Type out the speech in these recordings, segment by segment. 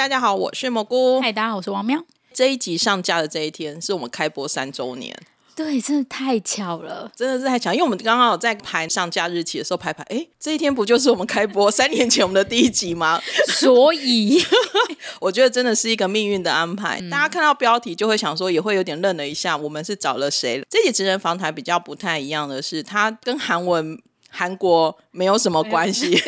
大家好，我是蘑菇。嗨，大家好，我是王喵。这一集上架的这一天，是我们开播三周年。对，真的太巧了，真的是太巧，因为我们刚刚有在排上架日期的时候排排，哎，这一天不就是我们开播 三年前我们的第一集吗？所以 我觉得真的是一个命运的安排。嗯、大家看到标题就会想说，也会有点愣了一下，我们是找了谁？这集职人访谈比较不太一样的是，它跟韩文、韩国没有什么关系。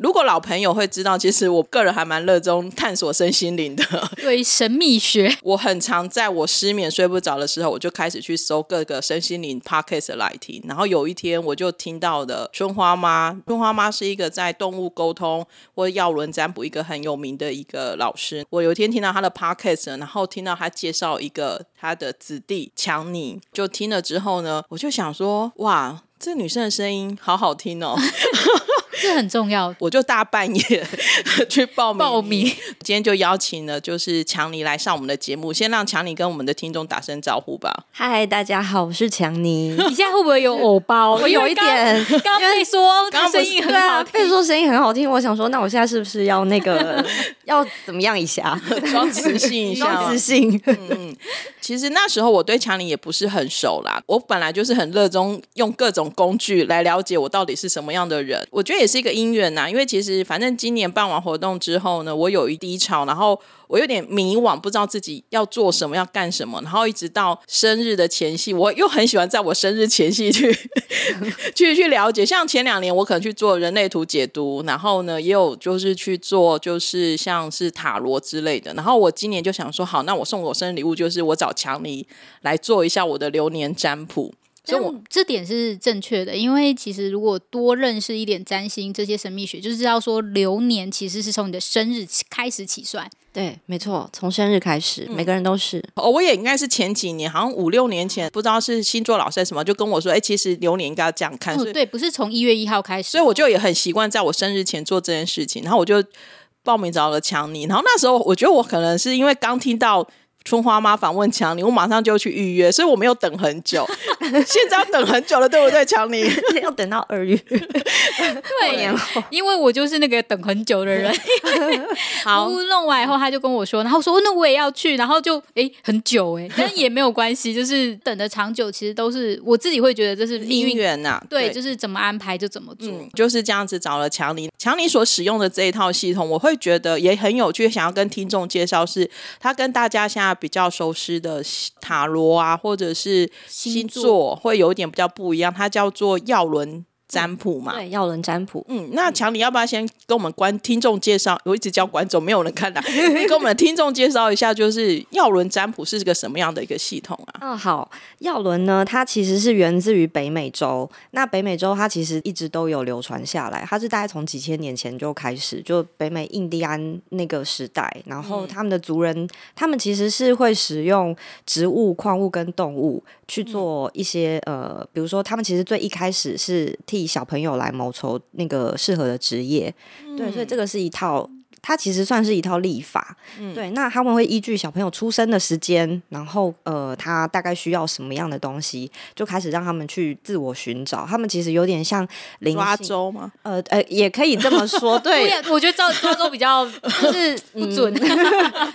如果老朋友会知道，其实我个人还蛮热衷探索身心灵的，对神秘学。我很常在我失眠睡不着的时候，我就开始去搜各个身心灵 podcast 来听。然后有一天，我就听到的春花妈。春花妈是一个在动物沟通或药轮占卜一个很有名的一个老师。我有一天听到她的 podcast，然后听到她介绍一个她的子弟强尼，就听了之后呢，我就想说，哇，这女生的声音好好听哦。这很重要，我就大半夜 去报名。报名，今天就邀请了就是强尼来上我们的节目，先让强尼跟我们的听众打声招呼吧。嗨，大家好，我是强尼。你现在会不会有偶包？我有一点。刚刚被说，刚刚声音很好听，被说声音很好听，我想说，那我现在是不是要那个要怎么样一下，装自信一下，装磁性。嗯，其实那时候我对强尼也不是很熟啦，我本来就是很热衷用各种工具来了解我到底是什么样的人，我觉得也。是一个因缘呐，因为其实反正今年办完活动之后呢，我有一低潮，然后我有点迷惘，不知道自己要做什么，要干什么，然后一直到生日的前夕，我又很喜欢在我生日前夕去 去去了解。像前两年，我可能去做人类图解读，然后呢，也有就是去做就是像是塔罗之类的。然后我今年就想说，好，那我送我生日礼物就是我找强尼来做一下我的流年占卜。所以我这点是正确的，因为其实如果多认识一点占星这些神秘学，就是知道说流年其实是从你的生日开始起算。对，没错，从生日开始，嗯、每个人都是。哦，我也应该是前几年，好像五六年前，不知道是星座老师还是什么，就跟我说，哎，其实流年应该要这样看。哦，对，不是从一月一号开始。所以我就也很习惯在我生日前做这件事情，然后我就报名找了强尼，然后那时候我觉得我可能是因为刚听到。春花妈访问强尼，我马上就去预约，所以我没有等很久。现在要等很久了，对不对，强尼？要等到二月，对，因为我就是那个等很久的人。好，弄完以后他就跟我说，然后说那我也要去，然后就哎很久哎，但也没有关系，就是等的长久，其实都是我自己会觉得这是命运缘呐。对，就是怎么安排就怎么做，嗯，就是这样子找了强尼。强尼所使用的这一套系统，我会觉得也很有趣，想要跟听众介绍，是他跟大家现在。比较熟悉的塔罗啊，或者是星座，会有一点比较不一样，它叫做药轮。占卜嘛，对，要轮占卜。嗯，那强你要不要先跟我们观听众介绍？我一直叫观众，没有人看的，跟我们的听众介绍一下，就是药轮占卜是个什么样的一个系统啊？嗯，好，药轮呢，它其实是源自于北美洲。那北美洲它其实一直都有流传下来，它是大概从几千年前就开始，就北美印第安那个时代，然后他们的族人，嗯、他们其实是会使用植物、矿物跟动物去做一些、嗯、呃，比如说他们其实最一开始是替小朋友来谋求那个适合的职业，嗯、对，所以这个是一套。它其实算是一套立法，嗯、对。那他们会依据小朋友出生的时间，然后呃，他大概需要什么样的东西，就开始让他们去自我寻找。他们其实有点像灵抓周吗？呃呃，也可以这么说。对，我觉得抓抓周比较就是不准。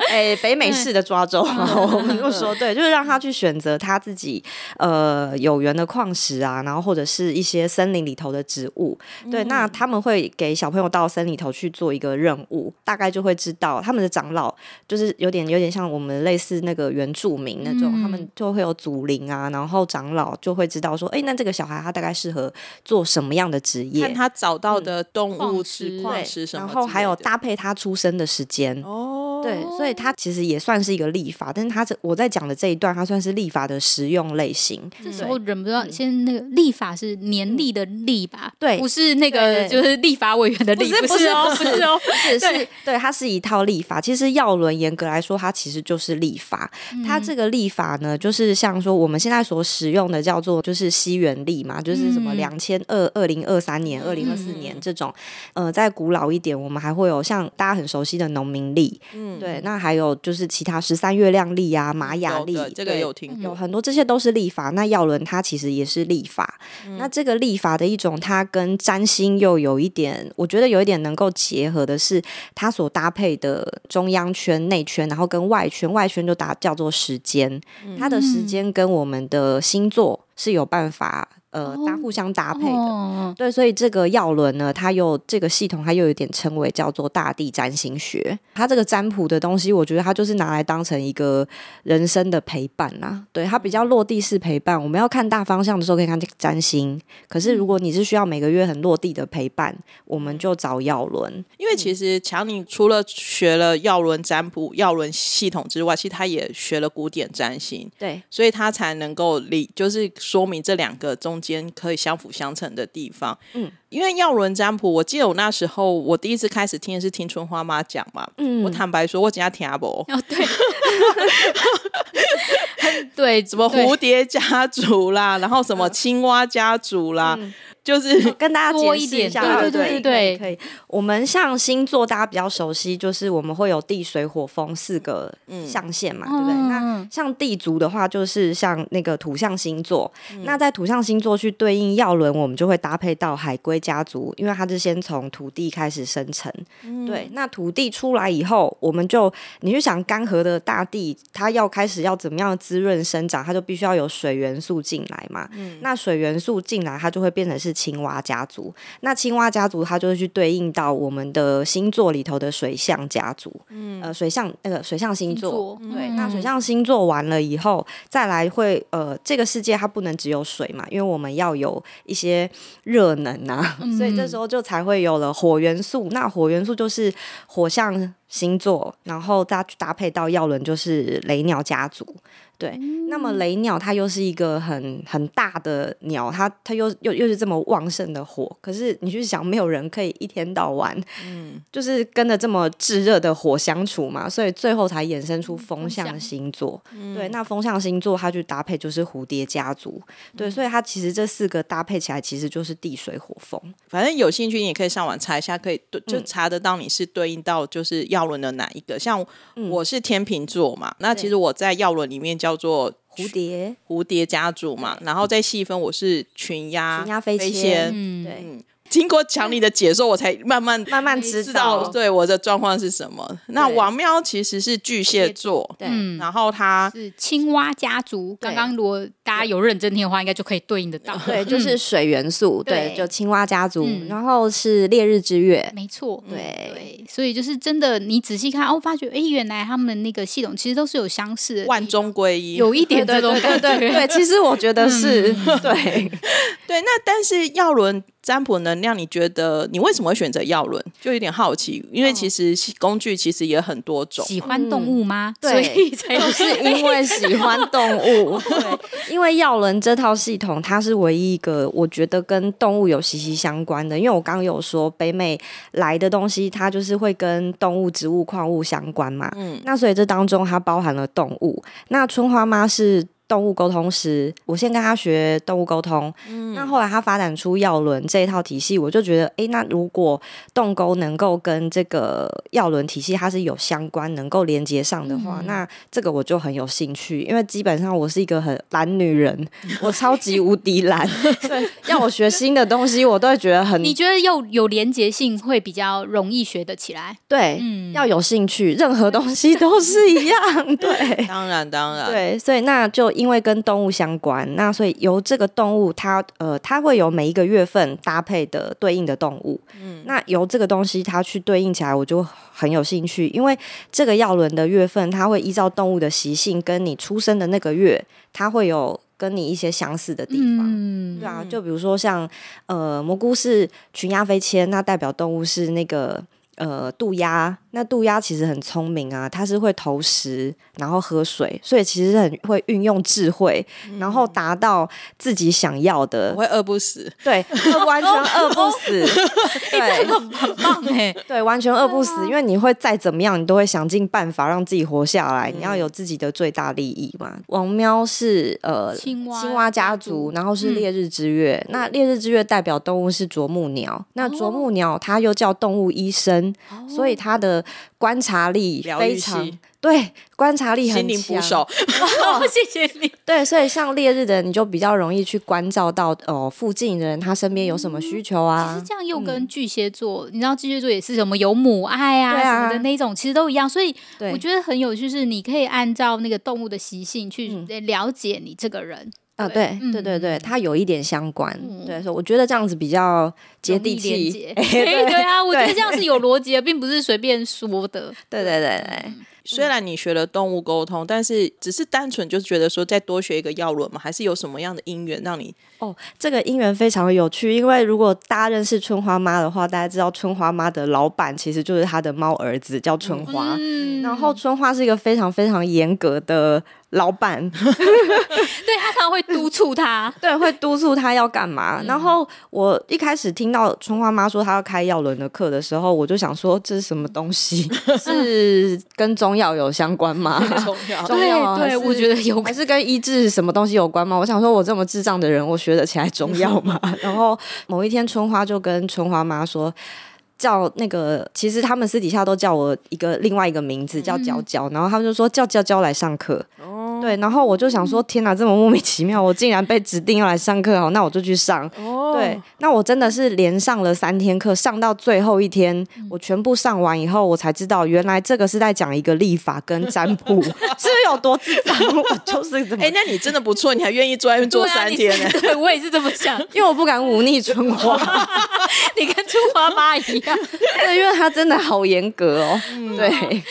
哎、嗯欸，北美式的抓周，我们就说对，就是让他去选择他自己呃有缘的矿石啊，然后或者是一些森林里头的植物。对，嗯、那他们会给小朋友到森林里头去做一个任务。大概就会知道他们的长老就是有点有点像我们类似那个原住民那种，嗯、他们就会有祖灵啊，然后长老就会知道说，哎，那这个小孩他大概适合做什么样的职业？看他找到的动物是矿石什么，然后还有搭配他出生的时间。哦，对，所以他其实也算是一个立法，但是他这我在讲的这一段，他算是立法的实用类型。这时候忍不住先那个立法是年历的历吧？对，不是那个就是立法委员的历，不是哦，不是哦，是是，对，它是一套立法。其实药轮严格来说，它其实就是立法。它这个立法呢，就是像说我们现在所使用的叫做就是西元历嘛，就是什么两千二二零二三年、二零二四年这种。呃，在古老一点，我们还会有像大家很熟悉的农民历，嗯，对。那还有就是其他十三月亮历啊、玛雅历，这个有听有很多，这些都是历法。那药轮它其实也是历法。那这个历法的一种，它跟占星又有一点，我觉得有一点能够结合的是，它所搭配的中央圈、内圈，然后跟外圈，外圈就打叫做时间，它的时间跟我们的星座是有办法。呃，搭互相搭配的，哦、对，所以这个药轮呢，它又这个系统，它又有点称为叫做大地占星学。它这个占卜的东西，我觉得它就是拿来当成一个人生的陪伴啦。对，它比较落地式陪伴。我们要看大方向的时候，可以看占星。可是如果你是需要每个月很落地的陪伴，我们就找药轮。因为其实强尼除了学了药轮占卜、药轮系统之外，其实他也学了古典占星。对，所以他才能够理，就是说明这两个中。间可以相辅相成的地方，嗯，因为耀伦占卜，我记得我那时候我第一次开始听的是听春花妈讲嘛，嗯，我坦白说，我今天听不，哦，对，对，什么蝴蝶家族啦，然后什么青蛙家族啦。嗯就是跟大家解释一点，对对对对，可以。我们像星座，大家比较熟悉，就是我们会有地水火风四个象限嘛，对不对？那像地族的话，就是像那个土象星座。那在土象星座去对应药轮，我们就会搭配到海龟家族，因为它是先从土地开始生成。对，那土地出来以后，我们就你就想干涸的大地，它要开始要怎么样滋润生长，它就必须要有水元素进来嘛。那水元素进来，它就会变成是。青蛙家族，那青蛙家族它就是去对应到我们的星座里头的水象家族，嗯，呃，水象那个水象星座，星座对，嗯、那水象星座完了以后，再来会呃，这个世界它不能只有水嘛，因为我们要有一些热能啊，嗯、所以这时候就才会有了火元素，那火元素就是火象星座，然后搭搭配到耀轮就是雷鸟家族。对，那么雷鸟它又是一个很很大的鸟，它它又又又是这么旺盛的火，可是你去想，没有人可以一天到晚，嗯，就是跟着这么炙热的火相处嘛，所以最后才衍生出风象星座。嗯、对，那风象星座它就搭配就是蝴蝶家族，嗯、对，所以它其实这四个搭配起来其实就是地水火风。反正有兴趣你也可以上网查一下，可以对就查得到你是对应到就是耀轮的哪一个。像我是天秤座嘛，嗯、那其实我在耀轮里面。叫做蝴蝶蝴蝶家族嘛，然后再细分，我是群鸭群鸭飞仙，嗯，对。经过强力的解说，我才慢慢慢慢知道，对我的状况是什么。那王喵其实是巨蟹座，对，然后他是青蛙家族。刚刚如果大家有认真听的话，应该就可以对应得到。对，就是水元素，对，就青蛙家族。然后是烈日之月，没错，对。所以就是真的，你仔细看哦，发觉哎，原来他们那个系统其实都是有相似的，万中归一，有一点这种感觉。对，其实我觉得是对，对。那但是药轮。占卜能量，你觉得你为什么会选择耀轮？就有点好奇，因为其实工具其实也很多种。喜欢动物吗？对，就是因为喜欢动物。对，因为耀轮这套系统，它是唯一一个我觉得跟动物有息息相关的。因为我刚刚有说北美来的东西，它就是会跟动物、植物、矿物相关嘛。嗯，那所以这当中它包含了动物。那春花妈是。动物沟通师，我先跟他学动物沟通。嗯，那后来他发展出药轮这一套体系，我就觉得，哎，那如果动沟能够跟这个药轮体系它是有相关，能够连接上的话，嗯、那这个我就很有兴趣。因为基本上我是一个很懒女人，我超级无敌懒。对，要我学新的东西，我都会觉得很。你觉得又有连接性会比较容易学得起来？对，嗯，要有兴趣，任何东西都是一样。对，当然当然。对，所以那就。因为跟动物相关，那所以由这个动物它呃它会有每一个月份搭配的对应的动物，嗯，那由这个东西它去对应起来，我就很有兴趣，因为这个药轮的月份它会依照动物的习性，跟你出生的那个月，它会有跟你一些相似的地方，嗯，对啊，就比如说像呃蘑菇是群鸭飞迁，那代表动物是那个。呃，渡鸦，那渡鸦其实很聪明啊，它是会投食，然后喝水，所以其实很会运用智慧，嗯、然后达到自己想要的，不会饿不死，对，完全饿不死，对，欸、很棒哎，对，完全饿不死，因为你会再怎么样，你都会想尽办法让自己活下来，嗯、你要有自己的最大利益嘛。王喵是呃青蛙青蛙家族，然后是烈日之月，嗯、那烈日之月代表动物是啄木鸟，那啄木鸟它又叫动物医生。所以他的观察力非常对，观察力很强。心灵捕手，哦，谢谢你。对，所以像烈日的人，你就比较容易去关照到哦，附近的人他身边有什么需求啊。其实这样又跟巨蟹座，你知道巨蟹座也是什么有母爱啊什么的那种，其实都一样。所以我觉得很有趣，是你可以按照那个动物的习性去了解你这个人。啊，对，对对对，它有一点相关，对，所以我觉得这样子比较接地气。对啊，我觉得这样是有逻辑的，并不是随便说的。对对对对，虽然你学了动物沟通，但是只是单纯就是觉得说再多学一个药轮嘛，还是有什么样的因缘让你？哦，这个因缘非常的有趣，因为如果大家认识春花妈的话，大家知道春花妈的老板其实就是她的猫儿子叫春花，嗯然后春花是一个非常非常严格的。老板，对，他常常会督促他，对，会督促他要干嘛。嗯、然后我一开始听到春花妈说她要开药轮的课的时候，我就想说这是什么东西？是跟中药有相关吗？中药，中药，对，我觉得有，还是跟医治什么东西有关吗？我想说，我这么智障的人，我学得起来中药吗？然后某一天，春花就跟春花妈说。叫那个，其实他们私底下都叫我一个另外一个名字叫娇娇，嗯、然后他们就说叫娇娇来上课。哦，对，然后我就想说，天哪，这么莫名其妙，我竟然被指定要来上课，好，那我就去上。哦，对，那我真的是连上了三天课，上到最后一天，嗯、我全部上完以后，我才知道原来这个是在讲一个历法跟占卜，是不是有多智障？我就是这么。哎、欸，那你真的不错，你还愿意坐在那边坐三天呢？对，我也是这么想，因为我不敢忤逆春花，你跟春花妈一样。对，因为他真的好严格哦。嗯、对，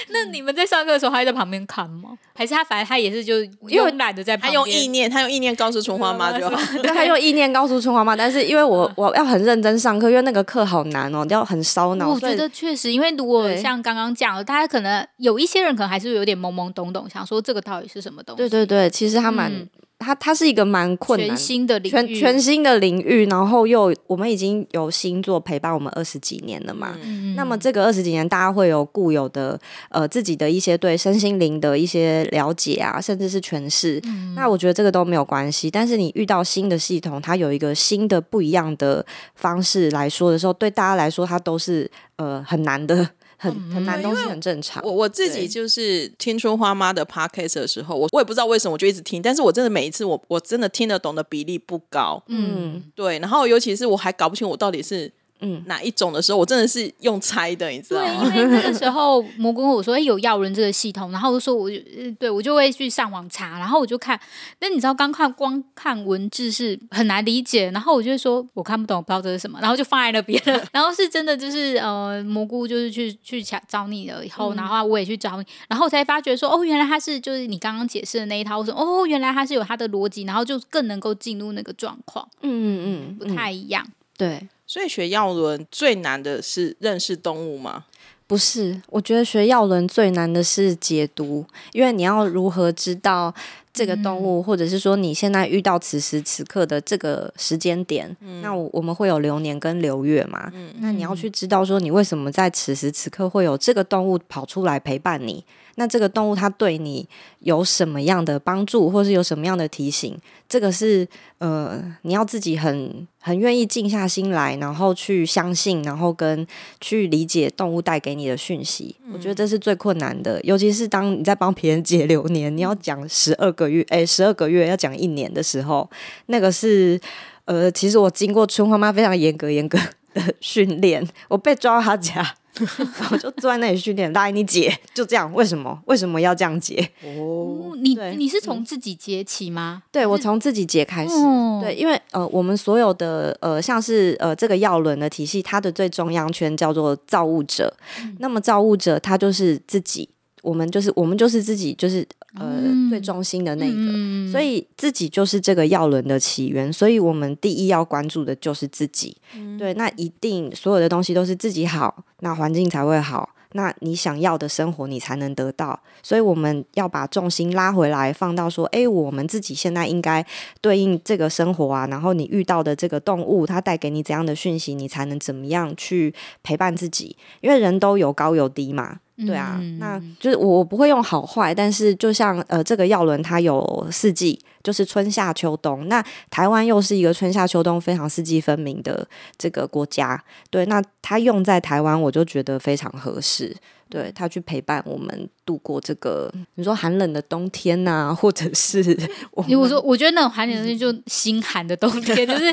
那你们在上课的时候，他还在旁边看吗？还是他反正他也是就慵懒得在旁边？他用意念，他用意念告诉春花妈就好。对，他用意念告诉春花妈，但是因为我我要很认真上课，因为那个课好难哦，要很烧脑。我觉得确实，因为如果像刚刚讲的，大家可能有一些人可能还是有点懵懵懂懂，想说这个到底是什么东西？对对对，其实他蛮。嗯它它是一个蛮困难、全新的领域，全全新的领域，然后又我们已经有星座陪伴我们二十几年了嘛。嗯、那么这个二十几年，大家会有固有的呃自己的一些对身心灵的一些了解啊，甚至是诠释。嗯、那我觉得这个都没有关系。但是你遇到新的系统，它有一个新的不一样的方式来说的时候，对大家来说，它都是呃很难的。很很难，东西很正常。我我自己就是听春花妈的 podcast 的时候，我我也不知道为什么，我就一直听。但是我真的每一次，我我真的听得懂的比例不高。嗯，对。然后尤其是我还搞不清我到底是。嗯，哪一种的时候，我真的是用猜的，你知道吗？对，因为那个时候蘑菇跟我说，哎，有药人这个系统，然后我就说，我就对我就会去上网查，然后我就看。那你知道，刚看光看文字是很难理解，然后我就说我看不懂，我不知道这是什么，然后就放在那边了。然后是真的，就是呃，蘑菇就是去去找你了以后，然后我也去找你，然后我才发觉说，哦，原来他是就是你刚刚解释的那一套，我说哦，原来他是有他的逻辑，然后就更能够进入那个状况。嗯嗯嗯，不太一样，对。所以学药轮最难的是认识动物吗？不是，我觉得学药轮最难的是解读，因为你要如何知道这个动物，嗯、或者是说你现在遇到此时此刻的这个时间点，嗯、那我我们会有流年跟流月嘛？嗯、那你要去知道说你为什么在此时此刻会有这个动物跑出来陪伴你。那这个动物它对你有什么样的帮助，或是有什么样的提醒？这个是呃，你要自己很很愿意静下心来，然后去相信，然后跟去理解动物带给你的讯息。嗯、我觉得这是最困难的，尤其是当你在帮别人解流年，你要讲十二个月，诶，十二个月要讲一年的时候，那个是呃，其实我经过春花妈非常严格严格。的训练，我被抓到他家。我就坐在那里训练，来你解，就这样。为什么？为什么要这样解？哦，你你是从自己解起吗？对，我从自己解开始。哦、对，因为呃，我们所有的呃，像是呃这个药轮的体系，它的最中央圈叫做造物者。嗯、那么造物者他就是自己，我们就是我们就是自己，就是。呃，最中心的那个，嗯、所以自己就是这个药轮的起源，所以我们第一要关注的就是自己。嗯、对，那一定所有的东西都是自己好，那环境才会好，那你想要的生活你才能得到。所以我们要把重心拉回来，放到说，哎，我们自己现在应该对应这个生活啊，然后你遇到的这个动物，它带给你怎样的讯息，你才能怎么样去陪伴自己？因为人都有高有低嘛。对啊，嗯、那就是我不会用好坏，但是就像呃，这个药轮它有四季，就是春夏秋冬。那台湾又是一个春夏秋冬非常四季分明的这个国家，对，那它用在台湾，我就觉得非常合适。对，它去陪伴我们度过这个你说寒冷的冬天呐、啊，或者是 我，我说我觉得那种寒冷的东西就心寒的冬天，就是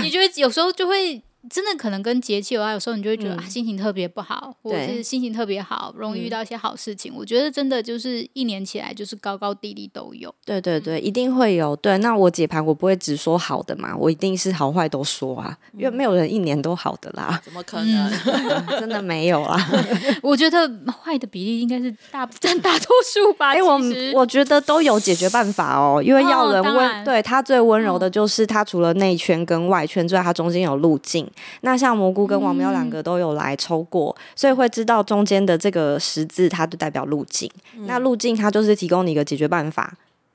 你觉得有时候就会。真的可能跟节气有关，有时候你就会觉得、嗯、啊，心情特别不好，或者是心情特别好，容易遇到一些好事情。嗯、我觉得真的就是一年起来就是高高低低都有。对对对，一定会有。对，那我解盘我不会只说好的嘛，我一定是好坏都说啊，因为没有人一年都好的啦。怎么可能？嗯、真的没有啊。我觉得坏的比例应该是大占大多数吧。哎，我我觉得都有解决办法哦，因为要人温，对他最温柔的就是他除了内圈跟外圈之外，他中间有路径。那像蘑菇跟王喵两个都有来抽过，嗯、所以会知道中间的这个十字，它就代表路径。嗯、那路径它就是提供你一个解决办法，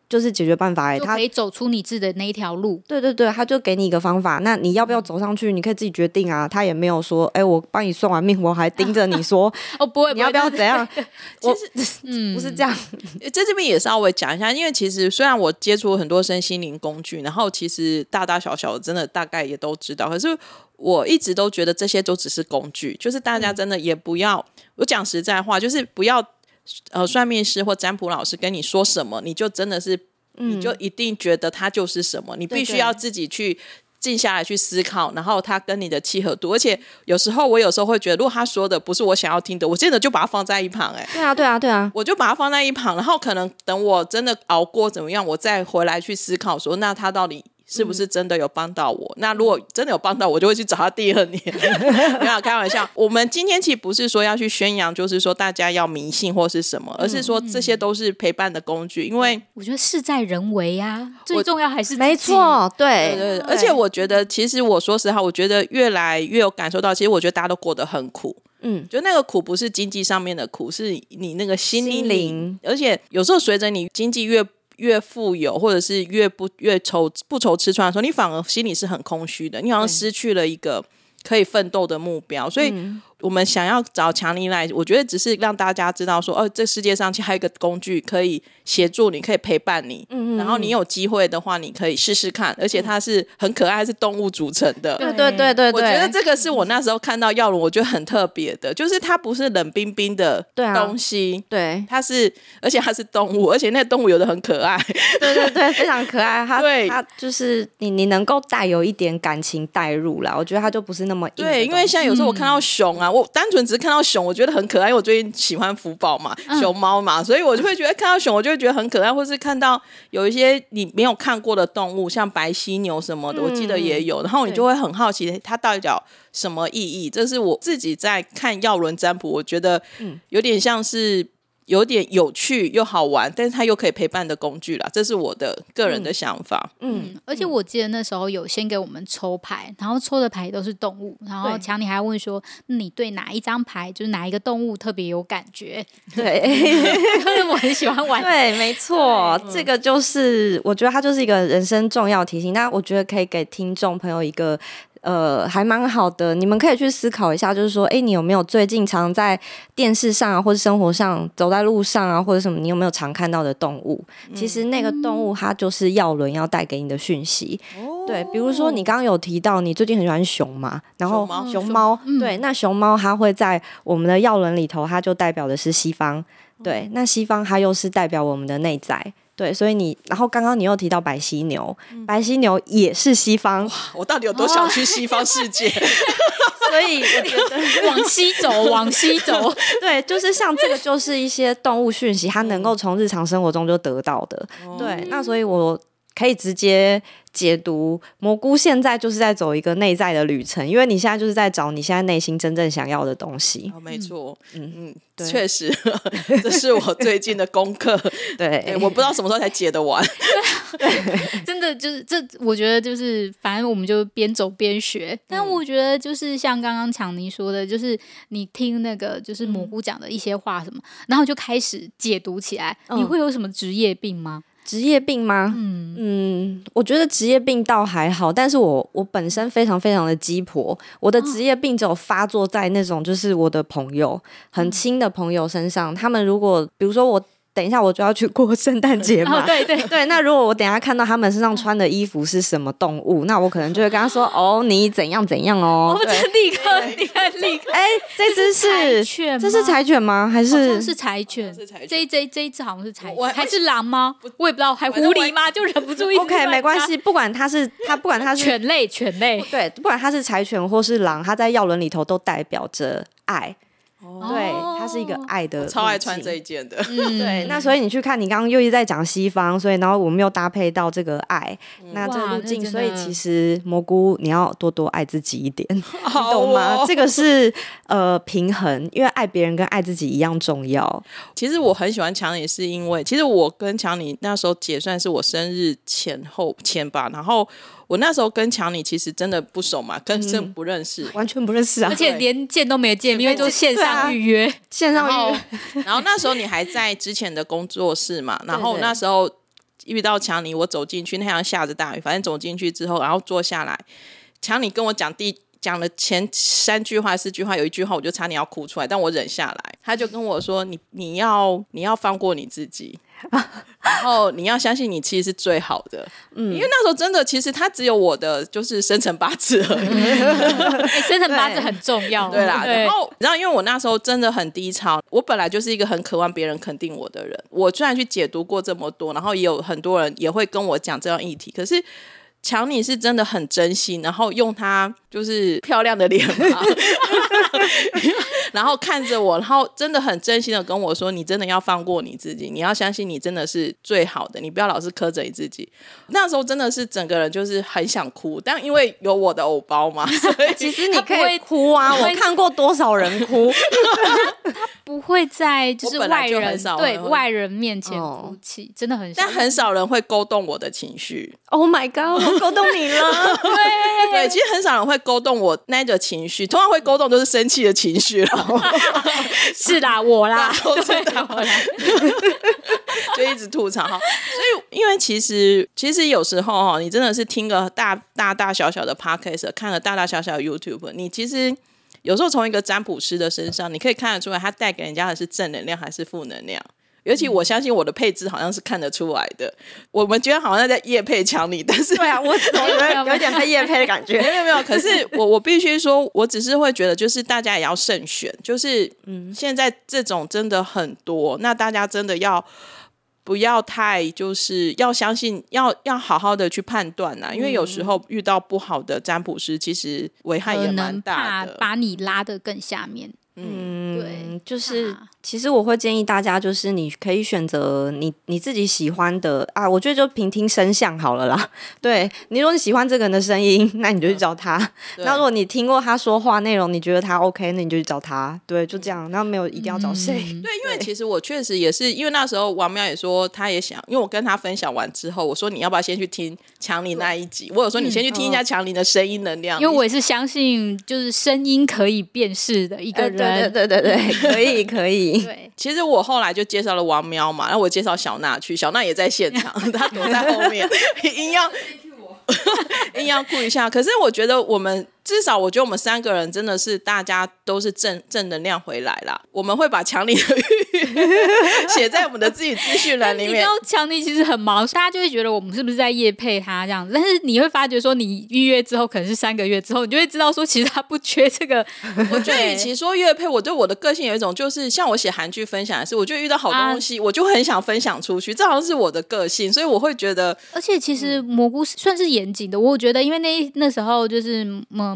就是解决办法哎，它可以走出你自己的那一条路。对对对，他就给你一个方法。那你要不要走上去？你可以自己决定啊。他也没有说，哎，我帮你算完命，我还盯着你说，哦不会，你要不要怎样？其实嗯，不是这样。在这边也稍微讲一下，因为其实虽然我接触很多身心灵工具，然后其实大大小小的真的大概也都知道，可是。我一直都觉得这些都只是工具，就是大家真的也不要，嗯、我讲实在话，就是不要呃，算命师或占卜老师跟你说什么，你就真的是，嗯、你就一定觉得他就是什么，你必须要自己去静下来去思考，然后它跟你的契合度，而且有时候我有时候会觉得，如果他说的不是我想要听的，我真的就把它放在一旁，哎，对啊，对啊，对啊，我就把它放在一旁，然后可能等我真的熬过怎么样，我再回来去思考说，那他到底。是不是真的有帮到我？嗯、那如果真的有帮到我，就会去找他第二年。没有开玩笑。我们今天其实不是说要去宣扬，就是说大家要迷信或是什么，而是说这些都是陪伴的工具。因为我觉得事在人为呀，最重要还是没错。对，对对对。而且我觉得，其实我说实话，我觉得越来越有感受到，其实我觉得大家都过得很苦。嗯，就那个苦不是经济上面的苦，是你那个心灵。心灵。而且有时候随着你经济越越富有，或者是越不越愁不愁吃穿的时候，你反而心里是很空虚的，你好像失去了一个可以奋斗的目标，所以。嗯我们想要找强尼来，我觉得只是让大家知道说，哦，这世界上其实还有一个工具可以协助你，可以陪伴你。嗯嗯。然后你有机会的话，你可以试试看，而且它是很可爱，是动物组成的。对对对对对。我觉得这个是我那时候看到药轮，我觉得很特别的，就是它不是冷冰冰的东西，对，它是，而且它是动物，而且那个动物有的很可爱。对对对，非常可爱。它对它就是你你能够带有一点感情带入啦，我觉得它就不是那么硬。对，因为像有时候我看到熊啊。我单纯只是看到熊，我觉得很可爱，因为我最近喜欢福宝嘛，熊猫嘛，所以我就会觉得看到熊，我就会觉得很可爱，或是看到有一些你没有看过的动物，像白犀牛什么的，我记得也有，然后你就会很好奇它到底有什么意义。这是我自己在看耀伦占卜，我觉得有点像是。有点有趣又好玩，但是它又可以陪伴的工具啦，这是我的个人的想法。嗯，嗯，而且我记得那时候有先给我们抽牌，然后抽的牌都是动物，然后强尼还问说，你对哪一张牌就是哪一个动物特别有感觉？对，我很喜欢玩。对，没错，对这个就是我觉得它就是一个人生重要提醒。那我觉得可以给听众朋友一个。呃，还蛮好的，你们可以去思考一下，就是说，哎，你有没有最近常在电视上啊，或者生活上走在路上啊，或者什么，你有没有常看到的动物？嗯、其实那个动物它就是药轮要带给你的讯息。哦、对，比如说你刚刚有提到你最近很喜欢熊嘛，然后熊猫，对，那熊猫它会在我们的药轮里头，它就代表的是西方。对，那西方它又是代表我们的内在。对，所以你，然后刚刚你又提到白犀牛，嗯、白犀牛也是西方，我到底有多想去西方世界？所以我觉得 往西走，往西走，对，就是像这个，就是一些动物讯息，它能够从日常生活中就得到的，哦、对，那所以我。可以直接解读蘑菇现在就是在走一个内在的旅程，因为你现在就是在找你现在内心真正想要的东西。哦、没错，嗯嗯，确实，这是我最近的功课。对，我不知道什么时候才解得完。真的就是这，我觉得就是反正我们就边走边学。但我觉得就是像刚刚强尼说的，就是你听那个就是蘑菇讲的一些话什么，然后就开始解读起来。嗯、你会有什么职业病吗？职业病吗？嗯嗯，我觉得职业病倒还好，但是我我本身非常非常的鸡婆，我的职业病只有发作在那种就是我的朋友很亲的朋友身上，他们如果比如说我。等一下，我就要去过圣诞节嘛。哦、对对 对，那如果我等一下看到他们身上穿的衣服是什么动物，那我可能就会跟他说：“ 哦，你怎样怎样哦。”我就立刻，立刻，立刻。哎，这只是柴犬，这是柴犬吗？还是是柴犬？这一这这一只好像是柴犬，还是狼吗？我也不知道，还狐狸吗？就忍不住一。OK，没关系，不管它是它，不管它是犬类，犬类，对，不管它是柴犬或是狼，它在药轮里头都代表着爱。对，它是一个爱的，超爱穿这一件的。嗯、对，那所以你去看，你刚刚又一直在讲西方，所以然后我们又搭配到这个爱，嗯、那这个路径，所以其实蘑菇你要多多爱自己一点，哦、你懂吗？这个是呃平衡，因为爱别人跟爱自己一样重要。其实我很喜欢强尼，是因为其实我跟强你那时候结算是我生日前后前吧，然后。我那时候跟强尼其实真的不熟嘛，根本不认识，完全不认识啊，而且连见都没见，因为都线上预约，线上预约。然后那时候你还在之前的工作室嘛，然后那时候遇到强尼，我走进去，那天下着大雨，反正走进去之后，然后坐下来，强尼跟我讲第讲了前三句话四句话，有一句话我就差点要哭出来，但我忍下来，他就跟我说：“你你要你要放过你自己。” 然后你要相信你其实是最好的，嗯，因为那时候真的其实他只有我的就是生辰八字而已，欸、生辰八字很重要，对啦。然后然后因为我那时候真的很低潮，我本来就是一个很渴望别人肯定我的人。我虽然去解读过这么多，然后也有很多人也会跟我讲这样议题，可是。强尼是真的很真心，然后用他就是漂亮的脸嘛，然后看着我，然后真的很真心的跟我说：“你真的要放过你自己，你要相信你真的是最好的，你不要老是苛责你自己。”那时候真的是整个人就是很想哭，但因为有我的偶包嘛，所以其实你可以哭啊。我看过多少人哭，他不会在就是外人对外人面前哭泣，真的很，但很少人会勾动我的情绪。Oh my god！勾动你了，对 对，其实很少人会勾动我那个情绪，通常会勾动都是生气的情绪了。是啦，我啦，对我啦，就一直吐槽哈。所以，因为其实其实有时候哈，你真的是听个大大大小小的 podcast，看了大大小小的 YouTube，你其实有时候从一个占卜师的身上，你可以看得出来，他带给人家的是正能量还是负能量。尤其我相信我的配置好像是看得出来的。我们觉得好像在夜配抢你，但是对啊，我总觉得有点太夜配的感觉。没有没有，可是 我我必须说，我只是会觉得，就是大家也要慎选。就是嗯，现在这种真的很多，那大家真的要不要太就是要相信，要要好好的去判断呐。因为有时候遇到不好的占卜师，其实危害也蛮大的，把你拉得更下面。嗯，对，就是。其实我会建议大家，就是你可以选择你你自己喜欢的啊，我觉得就凭听声像好了啦。对，你如果你喜欢这个人的声音，那你就去找他。嗯、那如果你听过他说话内容，你觉得他 OK，那你就去找他。对，就这样。那没有一定要找谁。嗯、对，因为其实我确实也是，因为那时候王喵也说他也想，因为我跟他分享完之后，我说你要不要先去听强尼那一集？我有说你先去听一下强尼的声音能量，因为我也是相信就是声音可以辨识的一个人。对，对对对，可以可以。对，其实我后来就介绍了王喵嘛，然后我介绍小娜去，小娜也在现场，她躲在后面，硬要硬要哭一下。可是我觉得我们至少我觉得我们三个人真的是大家都是正正能量回来啦。我们会把强尼的预写在我们的自己资讯栏里面。你知道强尼其实很忙，大家就会觉得我们是不是在夜配他这样子？但是你会发觉说，你预约之后可能是三个月之后，你就会知道说，其实他不缺这个。我觉得与其说业配，我对我的个性有一种就是，像我写韩剧分享的是，我就遇到好多东西，啊、我就很想分享出去，这好像是我的个性，所以我会觉得。而且其实蘑菇算是严谨的，我觉得，因为那那时候就是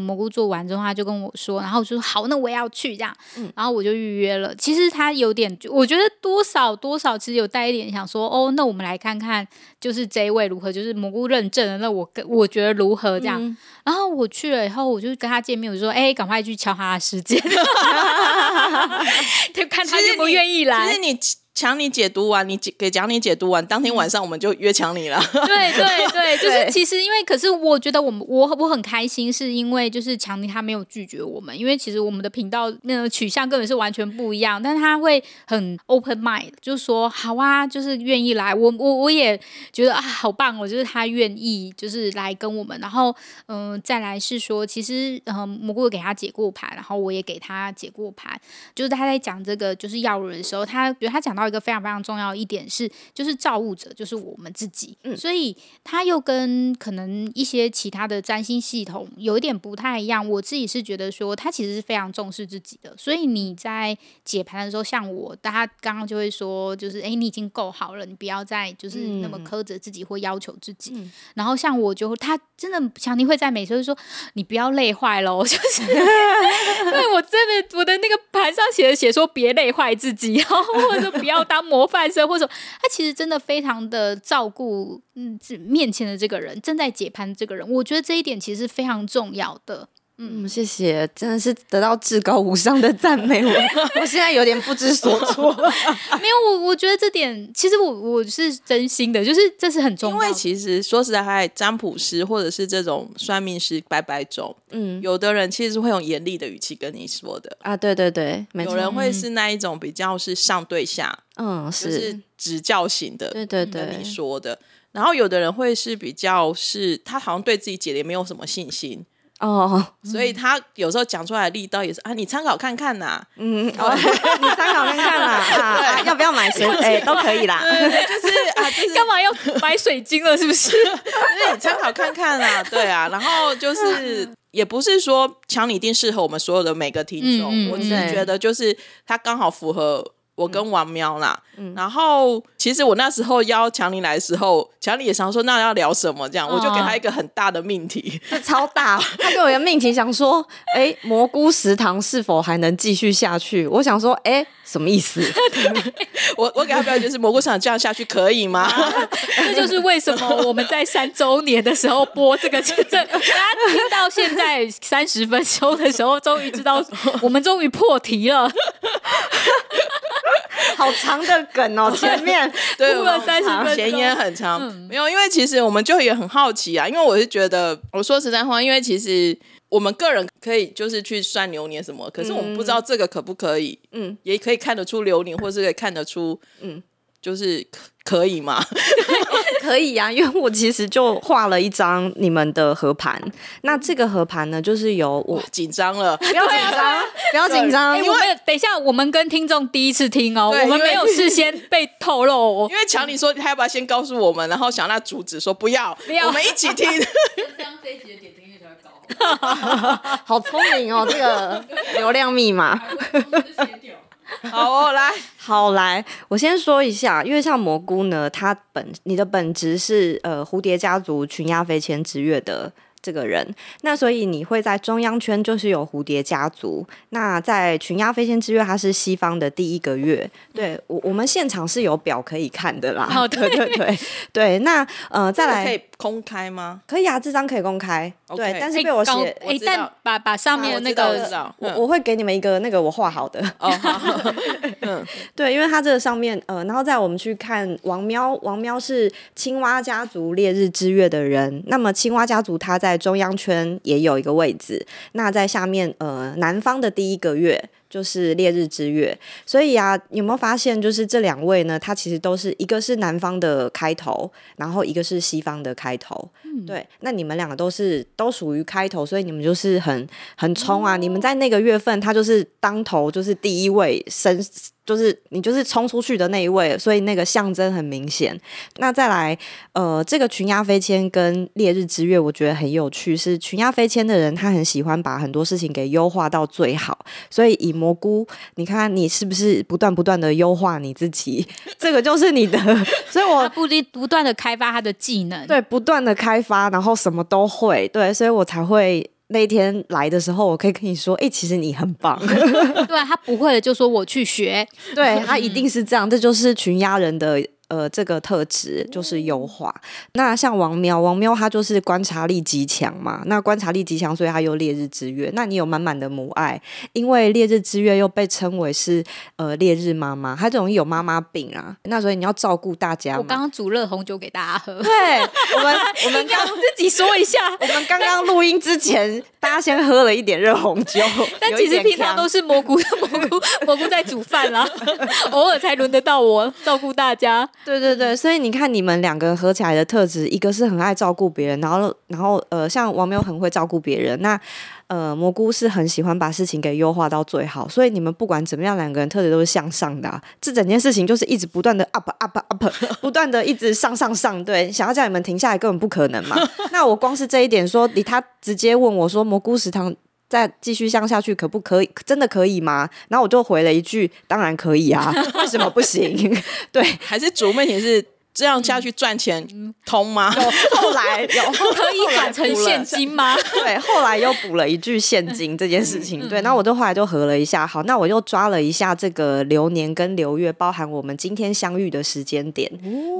蘑蘑菇做完之后，他就跟我说，然后我就说好，那我也要去这样，嗯、然后我就预约了。其实他有点，我觉得多少多少其实有带一点想说，哦，那我们来看看，就是这一位如何，就是蘑菇认证的，那我跟我觉得如何这样。嗯、然后我去了以后，我就跟他见面，我就说，哎，赶快去敲他的时间，就看他愿不愿意来。其实你。强尼解读完，你给强你解读完，当天晚上我们就约强尼了。对对对，就是其实因为，可是我觉得我们我我很开心，是因为就是强尼他没有拒绝我们，因为其实我们的频道那个取向根本是完全不一样，但是他会很 open mind，就是说好啊，就是愿意来。我我我也觉得啊，好棒哦，就是他愿意就是来跟我们。然后嗯、呃，再来是说，其实嗯，蘑菇给他解过盘，然后我也给他解过盘，就是他在讲这个就是药轮的时候，他觉得他讲到。一个非常非常重要一点是，就是造物者就是我们自己，嗯，所以他又跟可能一些其他的占星系统有一点不太一样。我自己是觉得说，他其实是非常重视自己的。所以你在解盘的时候，像我，大家刚刚就会说，就是哎，你已经够好了，你不要再就是那么苛责自己或要求自己。嗯，然后像我就他真的强尼会在每次说，你不要累坏了，就是 对我真的我的那个盘上写的写说别累坏自己，然后或者说不要。要当模范生，或者他其实真的非常的照顾，嗯，面前的这个人正在解盘这个人，我觉得这一点其实是非常重要的。嗯，谢谢，真的是得到至高无上的赞美我，我现在有点不知所措。没有，我我觉得这点其实我我是真心的，就是这是很重要。因为其实说实在话，占卜师或者是这种算命师百百种，嗯，有的人其实是会用严厉的语气跟你说的啊，对对对，没错，有人会是那一种比较是上对下，嗯，是，是指教型的，对对对，跟你说的。然后有的人会是比较是，他好像对自己姐姐没有什么信心。哦，所以他有时候讲出来的力道也是啊，你参考看看呐，嗯，哦，你参考看看啦，啊，要不要买水？哎，都可以啦，就是啊，就是干嘛要买水晶了？是不是？就是你参考看看啦，对啊，然后就是也不是说强你一定适合我们所有的每个听众，我只是觉得就是他刚好符合。我跟王喵啦，嗯、然后其实我那时候邀强尼来的时候，强尼也想说那要聊什么这样，哦、我就给他一个很大的命题，超大，他给我一个命题，想说，哎，蘑菇食堂是否还能继续下去？我想说，哎，什么意思？我我给他标题就是蘑菇食堂这样下去可以吗？这就是为什么我们在三周年的时候播这个，这大家听到现在三十分钟的时候，终于知道我们终于破题了。好长的梗哦，前面对，了三十分钟，前言很长。嗯、没有，因为其实我们就也很好奇啊，因为我是觉得，我说实在话，因为其实我们个人可以就是去算流年什么，可是我们不知道这个可不可以，嗯，也可以看得出流年，或是可以看得出，嗯，就是。可以吗？可以呀、啊，因为我其实就画了一张你们的合盘。那这个合盘呢，就是由我紧张了，不要紧张，不要紧张。因为等一下，我们跟听众第一次听哦，我们没有事先被透露哦。因为 强你说他要不要先告诉我们，然后想那主旨说不要，不要，我们一起听。这样这一集的点击率才会高。好聪明哦，这个流量密码。好哦，来，好来，我先说一下，因为像蘑菇呢，它本你的本职是呃蝴蝶家族群鸦飞迁之月的。这个人，那所以你会在中央圈就是有蝴蝶家族。那在群鸦飞迁之月，它是西方的第一个月。对我，我们现场是有表可以看的啦。哦，对 对对对。那呃，再来可以公开吗？可以啊，这张可以公开。对，但是被我写，哎，但把把上面那个，我我会给你们一个那个我画好的。哦，好。嗯，对，因为它这个上面呃，然后在我们去看王喵，王喵是青蛙家族烈日之月的人。那么青蛙家族它在中央圈也有一个位置，那在下面呃南方的第一个月，就是烈日之月。所以啊，有没有发现，就是这两位呢？他其实都是一个是南方的开头，然后一个是西方的开头。嗯，对。那你们两个都是都属于开头，所以你们就是很很冲啊！哦、你们在那个月份，他就是当头，就是第一位升。就是你就是冲出去的那一位，所以那个象征很明显。那再来，呃，这个群鸦飞迁跟烈日之月，我觉得很有趣。是群鸦飞迁的人，他很喜欢把很多事情给优化到最好。所以以蘑菇，你看你是不是不断不断的优化你自己？这个就是你的。所以我不不断的开发他的技能，对，不断的开发，然后什么都会，对，所以我才会。那一天来的时候，我可以跟你说，哎、欸，其实你很棒。对，他不会的，就说我去学。对，他一定是这样，这就是群压人的。呃，这个特质就是优化。那像王喵，王喵他就是观察力极强嘛。那观察力极强，所以他有烈日之月。那你有满满的母爱，因为烈日之月又被称为是呃烈日妈妈，他容易有妈妈病啊。那所以你要照顾大家。我刚刚煮热红酒给大家喝。对，我们 我们刚自己说一下，我们刚刚录音之前，大家先喝了一点热红酒。但其实平常都是蘑菇 蘑菇蘑菇在煮饭啦，偶尔才轮得到我照顾大家。对对对，所以你看你们两个合起来的特质，一个是很爱照顾别人，然后然后呃，像王喵很会照顾别人，那呃蘑菇是很喜欢把事情给优化到最好，所以你们不管怎么样，两个人特质都是向上的啊，这整件事情就是一直不断的 up up up，不断的一直上上上，对，想要叫你们停下来根本不可能嘛。那我光是这一点说，你他直接问我说蘑菇食堂。再继续向下去可不可以？真的可以吗？然后我就回了一句：“当然可以啊，为什么不行？” 对，还是主问题是。这样下去赚钱通吗？有 后来有可以转成现金吗？对，后来又补了一句现金这件事情。对，那我就后来就合了一下。好，那我又抓了一下这个流年跟流月，包含我们今天相遇的时间点。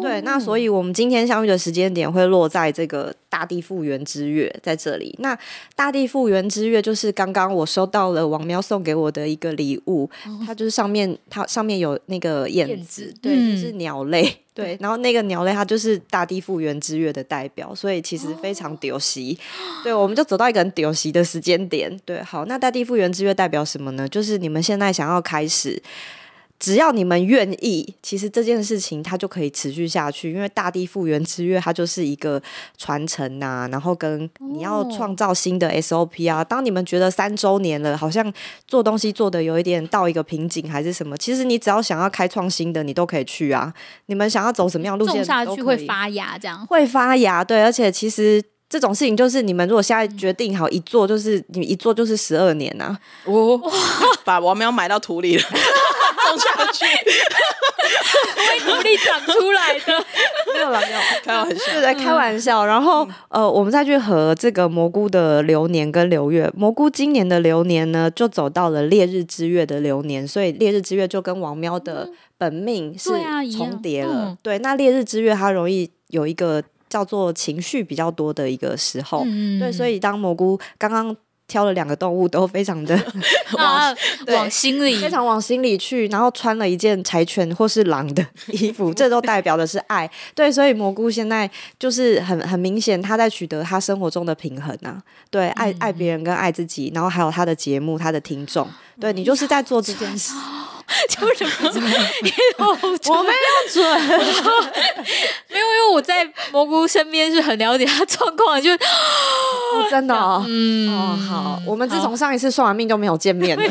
对，那所以我们今天相遇的时间点会落在这个大地复原之月在这里。那大地复原之月就是刚刚我收到了王喵送给我的一个礼物，它就是上面它上面有那个燕子，对，就是鸟类。对，然后那个鸟类它就是大地复原之月的代表，所以其实非常丢席。哦、对，我们就走到一个很丢席的时间点。对，好，那大地复原之月代表什么呢？就是你们现在想要开始。只要你们愿意，其实这件事情它就可以持续下去，因为大地复原之月它就是一个传承呐、啊，然后跟你要创造新的 SOP 啊。当你们觉得三周年了，好像做东西做的有一点到一个瓶颈还是什么，其实你只要想要开创新的，你都可以去啊。你们想要走什么样路线，种下去会发芽，这样会发芽。对，而且其实这种事情就是你们如果现在决定好一做，就是你一做就是十二年呐、啊。哦，把王苗埋到土里了。种下去，会努力长出来的。没有了，没有，开玩笑，是在开玩笑。然后，呃，我们再去和这个蘑菇的流年跟流月。蘑菇今年的流年呢，就走到了烈日之月的流年，所以烈日之月就跟王喵的本命是重叠了。对，啊嗯、对，那烈日之月它容易有一个叫做情绪比较多的一个时候。嗯、对，所以当蘑菇刚刚。挑了两个动物都非常的 往 往心里，非常往心里去，然后穿了一件柴犬或是狼的衣服，这都代表的是爱。对，所以蘑菇现在就是很很明显，他在取得他生活中的平衡啊。对，爱爱别人跟爱自己，然后还有他的节目，他的听众。对，你就是在做这件事。就是不准，我没有准，没有，因为我在蘑菇身边是很了解他状况，就、哦、真的、哦，嗯，哦，好，我们自从上一次算完命就没有见面了。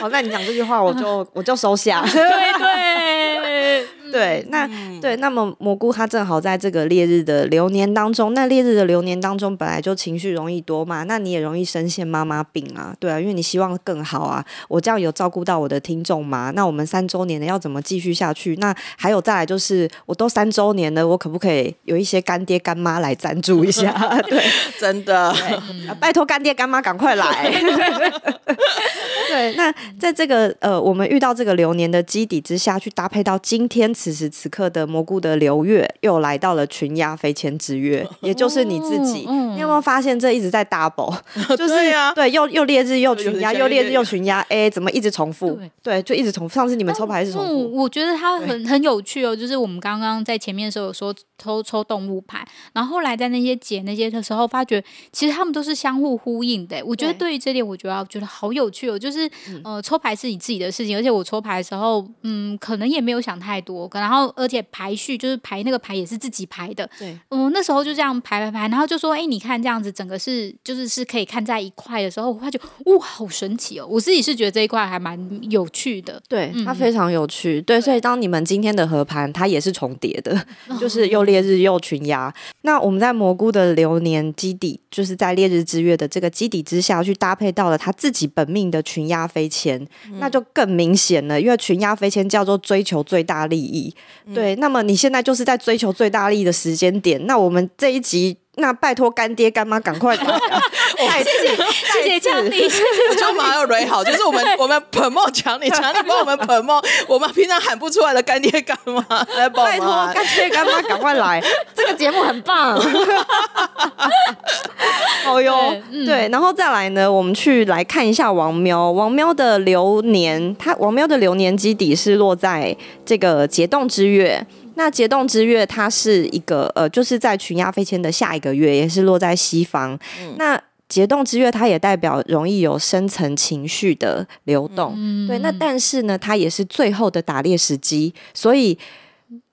好，那你讲这句话，我就我就收下。对对。对，那对，那么蘑菇它正好在这个烈日的流年当中，那烈日的流年当中本来就情绪容易多嘛，那你也容易深陷妈妈病啊，对啊，因为你希望更好啊，我这样有照顾到我的听众吗？那我们三周年的要怎么继续下去？那还有再来就是，我都三周年了，我可不可以有一些干爹干妈来赞助一下？对，真的，对拜托干爹干妈赶快来。对，那在这个呃，我们遇到这个流年的基底之下去搭配到今天。此时此刻的蘑菇的刘月又来到了群鸦飞迁之月，也就是你自己。嗯、你有没有发现这一直在 double？就是对呀，对，又又烈日又群鸦，又烈日又群鸦，哎、欸，怎么一直重复？对，对，就一直重复。上次你们抽牌是重复。嗯，我觉得它很很有趣哦，就是我们刚刚在前面的时候有说抽抽动物牌，然后后来在那些解那些的时候，发觉其实他们都是相互呼应的。我觉得对于这点，我觉得觉得好有趣哦，就是呃，抽牌是你自己的事情，而且我抽牌的时候，嗯，可能也没有想太多，然后而且排序就是排那个牌也是自己排的。对，嗯，那时候就这样排排排，然后就说，哎，你看这样子，整个是就是是可以看在一块的时候，我发觉哇，好神奇哦！我自己是觉得这一块还蛮有趣的，对，它非常有趣。对，所以当你们今天的合盘，它也是重叠的，就是又烈日又群鸭。那我们在蘑菇的流年基底，就是在烈日之月的这个基底之下去搭配到了他自己本命的群鸭飞迁，嗯、那就更明显了。因为群鸭飞迁叫做追求最大利益，嗯、对。那么你现在就是在追求最大利益的时间点。那我们这一集。那拜托干爹干妈赶快打，太气！谢谢强尼，就马上瑞好，就是我们我们 promote 强尼，强尼帮我们 promote，我们平常喊不出来的干爹干妈来帮拜托干爹干妈赶快来，这个节目很棒。好哟，对，然后再来呢，我们去来看一下王喵，王喵的流年，他王喵的流年基底是落在这个解冻之月。那解冻之月，它是一个呃，就是在群鸦飞迁的下一个月，也是落在西方。嗯、那解冻之月，它也代表容易有深层情绪的流动，嗯、对。那但是呢，它也是最后的打猎时机，所以。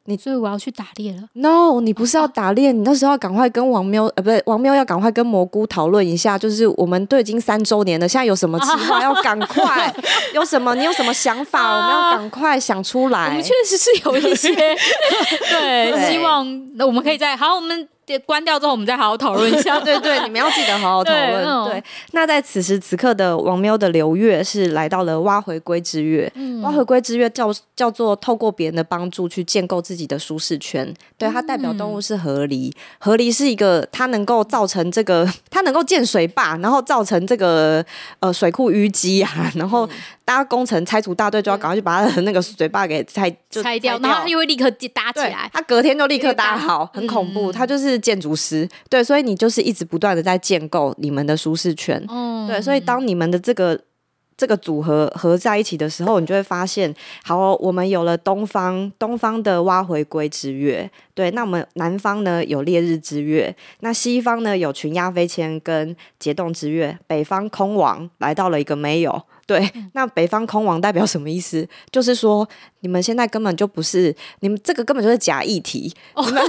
你所以我要去打猎了？No，你不是要打猎，你那时候要赶快跟王喵，呃，不对，王喵要赶快跟蘑菇讨论一下，就是我们都已经三周年了，现在有什么计划要赶快？有什么？你有什么想法？我们要赶快想出来。我们确实是有一些 对，对希望那我们可以在好，我们。关掉之后，我们再好好讨论一下。对对，你们要记得好好讨论。对，那在此时此刻的王喵的流月是来到了挖回归之月。嗯，蛙回归之月叫叫做透过别人的帮助去建构自己的舒适圈。对，它代表动物是河狸，河狸是一个它能够造成这个，它能够建水坝，然后造成这个呃水库淤积啊，然后。搭工程拆除大队就要赶快去把他的那个嘴巴给拆就拆掉，然后他又会立刻搭起来，他隔天就立刻搭好，很恐怖。他就是建筑师，对，所以你就是一直不断的在建构你们的舒适圈，对，所以当你们的这个。这个组合合在一起的时候，你就会发现，好，我们有了东方东方的蛙回归之月，对，那我们南方呢有烈日之月，那西方呢有群鸦飞迁跟解冻之月，北方空亡来到了一个没有，对，那北方空亡代表什么意思？就是说你们现在根本就不是，你们这个根本就是假议题，你们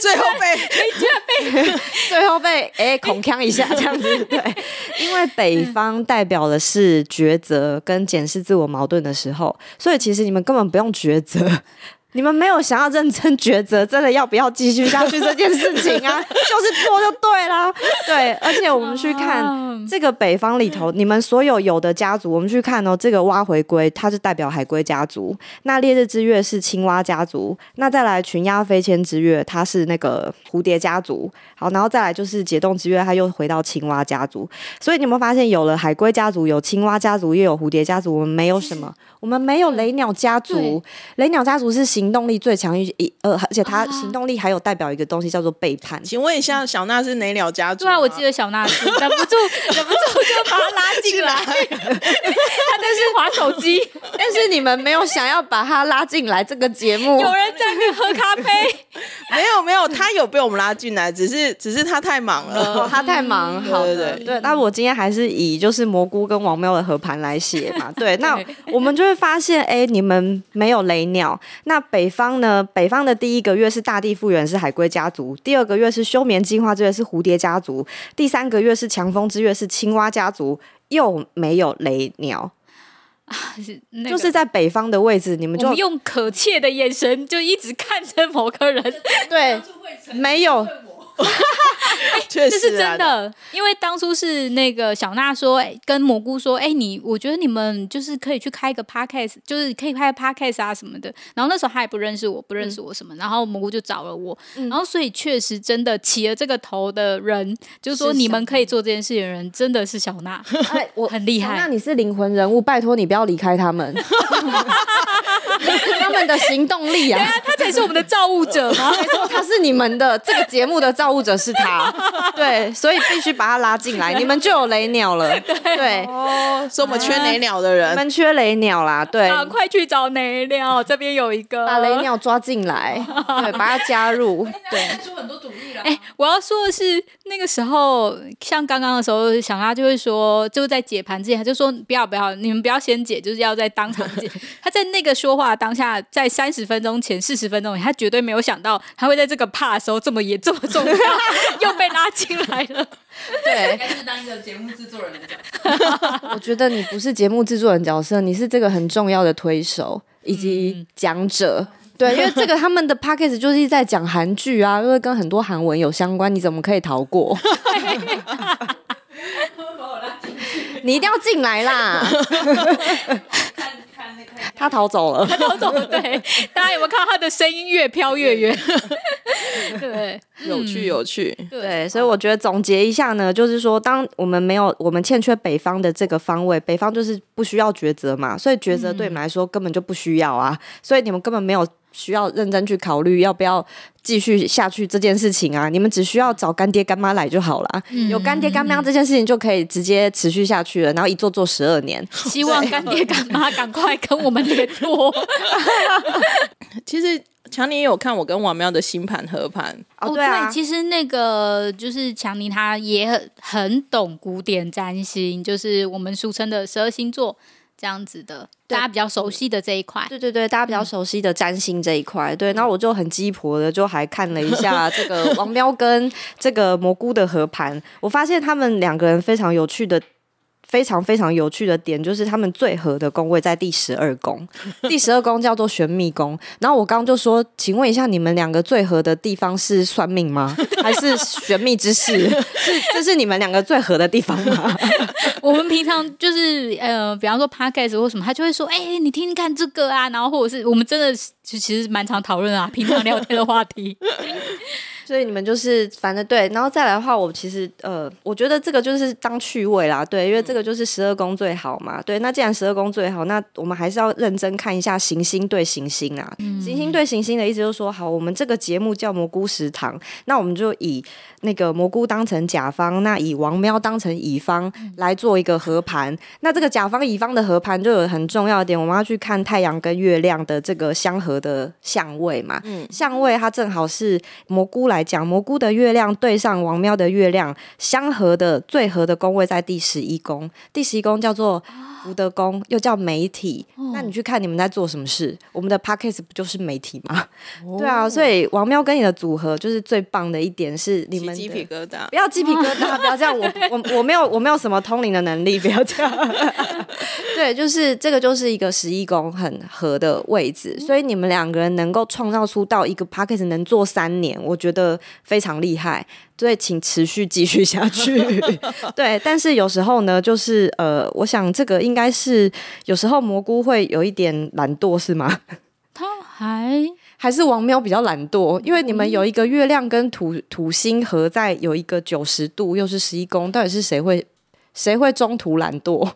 最后被，居然被，最后被哎恐呛一下这样子，对，因为北方。代表的是抉择跟检视自我矛盾的时候，所以其实你们根本不用抉择。你们没有想要认真抉择，真的要不要继续下去这件事情啊？就是做就对啦，对。而且我们去看这个北方里头，你们所有有的家族，我们去看哦，这个蛙回归，它是代表海龟家族；那烈日之月是青蛙家族；那再来群鸦飞迁之月，它是那个蝴蝶家族。好，然后再来就是解冻之月，它又回到青蛙家族。所以你有没有发现，有了海龟家族，有青蛙家族，又有蝴蝶家族，我们没有什么？我们没有雷鸟家族。雷鸟家族是行动力最强一呃，而且他行动力还有代表一个东西叫做背叛。请问一下，小娜是哪鸟家族？对啊，我记得小娜是忍不住，忍不住就把他拉进来。他在是滑手机，但是你们没有想要把他拉进来这个节目。有人在那喝咖啡？没 有没有，他有被我们拉进来，只是只是他太忙了，他太忙。好的，对。那我今天还是以就是蘑菇跟王喵的合盘来写嘛。对，那我们就会发现，哎，你们没有雷鸟，那北方。呢，北方的第一个月是大地复原，是海龟家族；第二个月是休眠进化之月，是蝴蝶家族；第三个月是强风之月，是青蛙家族。又没有雷鸟啊，那个、就是在北方的位置，你们就们用可切的眼神就一直看着某个人，对，没有。确实，这是真的。因为当初是那个小娜说，欸、跟蘑菇说，哎、欸，你我觉得你们就是可以去开一个 podcast，就是可以开个 podcast 啊什么的。然后那时候他也不认识我，不认识我什么，嗯、然后蘑菇就找了我，嗯、然后所以确实真的起了这个头的人，就是说你们可以做这件事情的人，真的是小娜，哎，我很厉害。那你是灵魂人物，拜托你不要离开他们。他们的行动力 啊，他才是我们的造物者吗？他是你们的这个节目的造物者是他，对，所以必须把他拉进来，你们就有雷鸟了。对，哦，所以我们缺雷鸟的人，你们缺雷鸟啦，对，快去找雷鸟，这边有一个，把雷鸟抓进来，对，把他加入，对，出很多主意了。哎，我要说的是，那个时候像刚刚的时候，小拉就会说，就在解盘之前，他就说不要不要，你们不要先解，就是要在当场解。他在那个说话当下。在三十分钟前、四十分钟前，他绝对没有想到他会在这个怕的时候这么严、这么重要，又被拉进来了。对，应该是当一个节目制作人的角色。我觉得你不是节目制作人角色，你是这个很重要的推手以及讲者。嗯、对，因为这个他们的 p a c k a g e 就是在讲韩剧啊，因为跟很多韩文有相关，你怎么可以逃过？你一定要进来啦！他逃走了，他逃走了。对，大家有没有看到他的声音越飘越远？对，有趣有趣。对，所以我觉得总结一下呢，就是说，当我们没有我们欠缺北方的这个方位，北方就是不需要抉择嘛，所以抉择对你们来说根本就不需要啊，所以你们根本没有。需要认真去考虑要不要继续下去这件事情啊！你们只需要找干爹干妈来就好了，嗯、有干爹干妈这件事情就可以直接持续下去了，然后一做做十二年。希望干爹干妈赶快跟我们联络。其实强尼也有看我跟王喵的星盘合盘。哦，对啊，其实那个就是强尼他也很很懂古典占星，就是我们俗称的十二星座。这样子的，大家比较熟悉的这一块，对对对，大家比较熟悉的占星这一块，对，然后我就很鸡婆的，就还看了一下 这个王喵跟这个蘑菇的合盘，我发现他们两个人非常有趣的。非常非常有趣的点就是，他们最合的宫位在第十二宫，第十二宫叫做玄秘宫。然后我刚刚就说，请问一下，你们两个最合的地方是算命吗？还是玄秘之事？是这是你们两个最合的地方吗？我们平常就是呃，比方说 podcast 或什么，他就会说，哎、你听听看这个啊，然后或者是我们真的就其实蛮常讨论啊，平常聊天的话题。所以你们就是反正对，然后再来的话，我其实呃，我觉得这个就是当趣味啦，对，因为这个就是十二宫最好嘛，对。那既然十二宫最好，那我们还是要认真看一下行星对行星啊，嗯、行星对行星的意思就是说，好，我们这个节目叫蘑菇食堂，那我们就以那个蘑菇当成甲方，那以王喵当成乙方来做一个合盘。那这个甲方乙方的合盘就有很重要的点，我们要去看太阳跟月亮的这个相合的相位嘛，嗯，相位它正好是蘑菇来。来讲，蘑菇的月亮对上王喵的月亮相合的最合的宫位在第十一宫，第十一宫叫做福德宫，又叫媒体。哦、那你去看你们在做什么事？我们的 p a c k a g e 不就是媒体吗？哦、对啊，所以王喵跟你的组合就是最棒的一点是你们鸡皮疙瘩，不要鸡皮疙瘩，不要这样，我我我没有我没有什么通灵的能力，不要这样。对，就是这个就是一个十一宫很合的位置，所以你们两个人能够创造出到一个 p a c k a g e 能做三年，我觉得。非常厉害，所以请持续继续下去。对，但是有时候呢，就是呃，我想这个应该是有时候蘑菇会有一点懒惰，是吗？他还还是王喵比较懒惰，因为你们有一个月亮跟土土星合在有一个九十度，又是十一宫，到底是谁会谁会中途懒惰？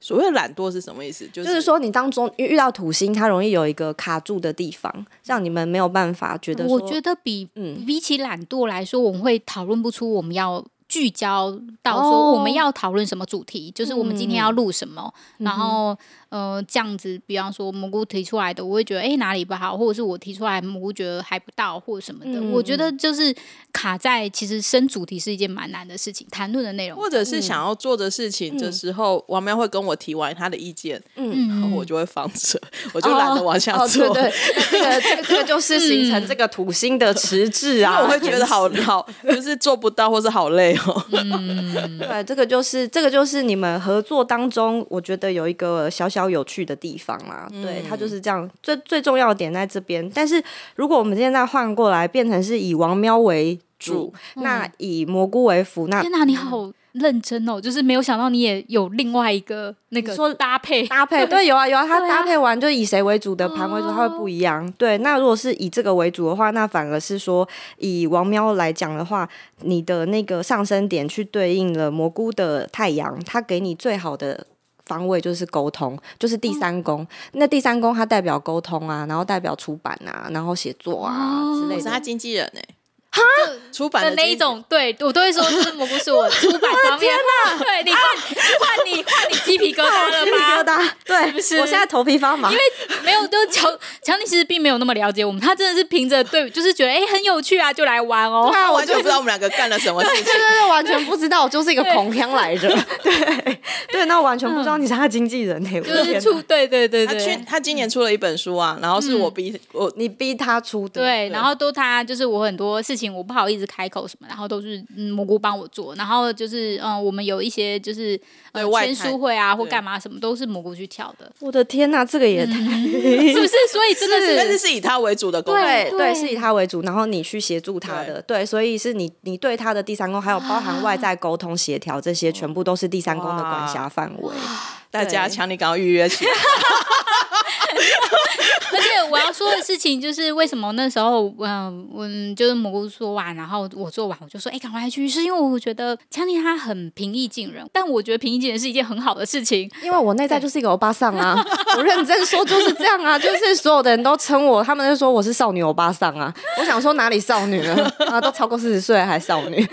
所谓懒惰是什么意思？就是、就是说，你当中遇到土星，它容易有一个卡住的地方，让你们没有办法觉得。我觉得比嗯比起懒惰来说，我们会讨论不出我们要聚焦到说我们要讨论什么主题，哦、就是我们今天要录什么，嗯、然后。呃，这样子，比方说蘑菇提出来的，我会觉得哎哪里不好，或者是我提出来蘑菇觉得还不到，或者什么的。嗯、我觉得就是卡在其实生主题是一件蛮难的事情，谈论的内容，或者是想要做的事情的时候，嗯、王喵会跟我提完他的意见，嗯，然后我就会放着，我就懒得往下做。哦哦、对，对，对，这个这个这个 就是形成这个土星的迟滞啊，我会觉得好好，就是做不到，或是好累哦。嗯，对，这个就是这个就是你们合作当中，我觉得有一个小小。有趣的地方啦，对，它就是这样。最最重要的点在这边。但是如果我们现在换过来，变成是以王喵为主。那以蘑菇为辅，那天哪，你好认真哦！就是没有想到你也有另外一个那个说搭配搭配，对，有啊有啊，它搭配完就以谁为主的盘为主，它会不一样。对，那如果是以这个为主的话，那反而是说以王喵来讲的话，你的那个上升点去对应了蘑菇的太阳，它给你最好的。方位就是沟通，就是第三宫。嗯、那第三宫它代表沟通啊，然后代表出版啊，然后写作啊、哦、之类的。是他经纪人呢、欸。哈，出版的那一种，对我都会说，就是蘑菇是我 出版方面。天哪，对你换换你换你鸡皮疙瘩了吗？对，不是，我现在头皮发麻，因为没有，就乔乔尼其实并没有那么了解我们，他真的是凭着对，就是觉得哎很有趣啊，就来玩哦。他完全不知道我们两个干了什么事情，对 对对，完全不知道，我就是一个狂腔来着。对。对，那完全不知道你是他经纪人哎，就是出对对对对，他去他今年出了一本书啊，然后是我逼我你逼他出的，对，然后都他就是我很多事情。我不好意思开口什么，然后都是嗯蘑菇帮我做，然后就是嗯，我们有一些就是呃签书会啊或干嘛什么，都是蘑菇去挑的。我的天哪，这个也太 是不是？所以真的是，但是是以他为主的工作，对对，是以他为主，然后你去协助他的，对，所以是你你对他的第三宫，还有包含外在沟通协调这些，全部都是第三宫的管辖范围。大家强，你赶快预约起来。而且我要说的事情就是，为什么那时候，嗯，我就是蘑菇说完，然后我做完，我就说，哎，赶快去，是因为我觉得强尼他很平易近人，但我觉得平易近人是一件很好的事情，因为我内在就是一个欧巴桑啊，我认真说就是这样啊，就是所有的人都称我，他们就说我是少女欧巴桑啊，我想说哪里少女了啊，都超过四十岁还少女，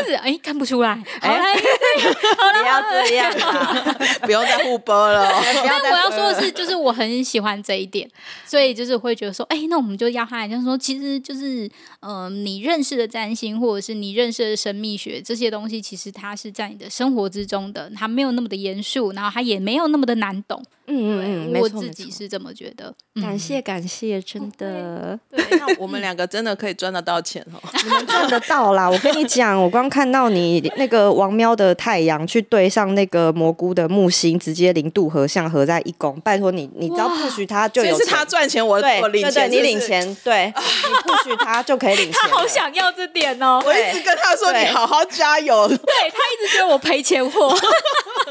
就是哎看不出来，哎，不要这样啊，不用再互播了，但我要说的是，就是我很喜欢这一点。所以就是会觉得说，哎、欸，那我们就要他来，就是说，其实就是，嗯、呃，你认识的占星，或者是你认识的神秘学这些东西，其实它是在你的生活之中的，它没有那么的严肃，然后它也没有那么的难懂。嗯嗯嗯，我自己是这么觉得。感谢感谢，真的。对，那我们 两个真的可以赚得到钱哦，你们赚得到啦！我跟你讲，我刚看到你那个王喵的太阳去对上那个蘑菇的木星，直接零度合相合在一宫。拜托你，你只要 push 他就有钱。是他赚钱，我我领钱，你领钱，对，你 push 他就可以领钱。他好想要这点哦！我一直跟他说，你好好加油。对，他一直觉得我赔钱货。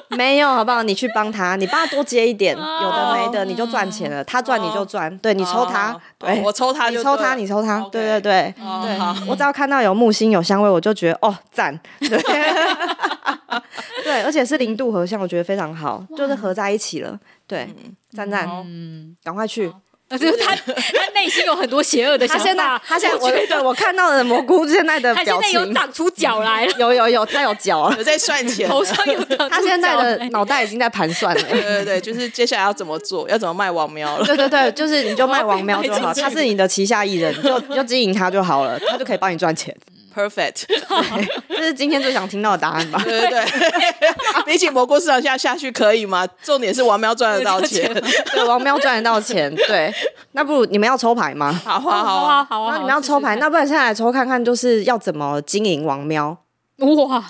没有，好不好？你去帮他，你帮他多接一点，有的没的，你就赚钱了。他赚你就赚，对，你抽他，对，我抽他，你抽他，你抽他，对对对对。我只要看到有木星有香味，我就觉得哦赞，对，对，而且是零度合相，我觉得非常好，就是合在一起了，对，赞赞，嗯，赶快去。就是他，他内心有很多邪恶的想法。他现在，他现在，我觉得我看到的蘑菇现在的表情，他现在有长出脚来了。有有有，他有脚，有在算钱，头上有。他现在的脑袋已经在盘算了。对对对，就是接下来要怎么做，要怎么卖王喵了。对对对，就是你就卖王喵就好，他是你的旗下艺人，就就经营他就好了，他就可以帮你赚钱。Perfect，这是今天最想听到的答案吧？对对对，比起蘑菇市场下下去可以吗？重点是王喵赚得到钱，对，王喵赚得到钱。对，那不如你们要抽牌吗？好啊好啊好啊，那你们要抽牌，那不然现在来抽看看，就是要怎么经营王喵？哇，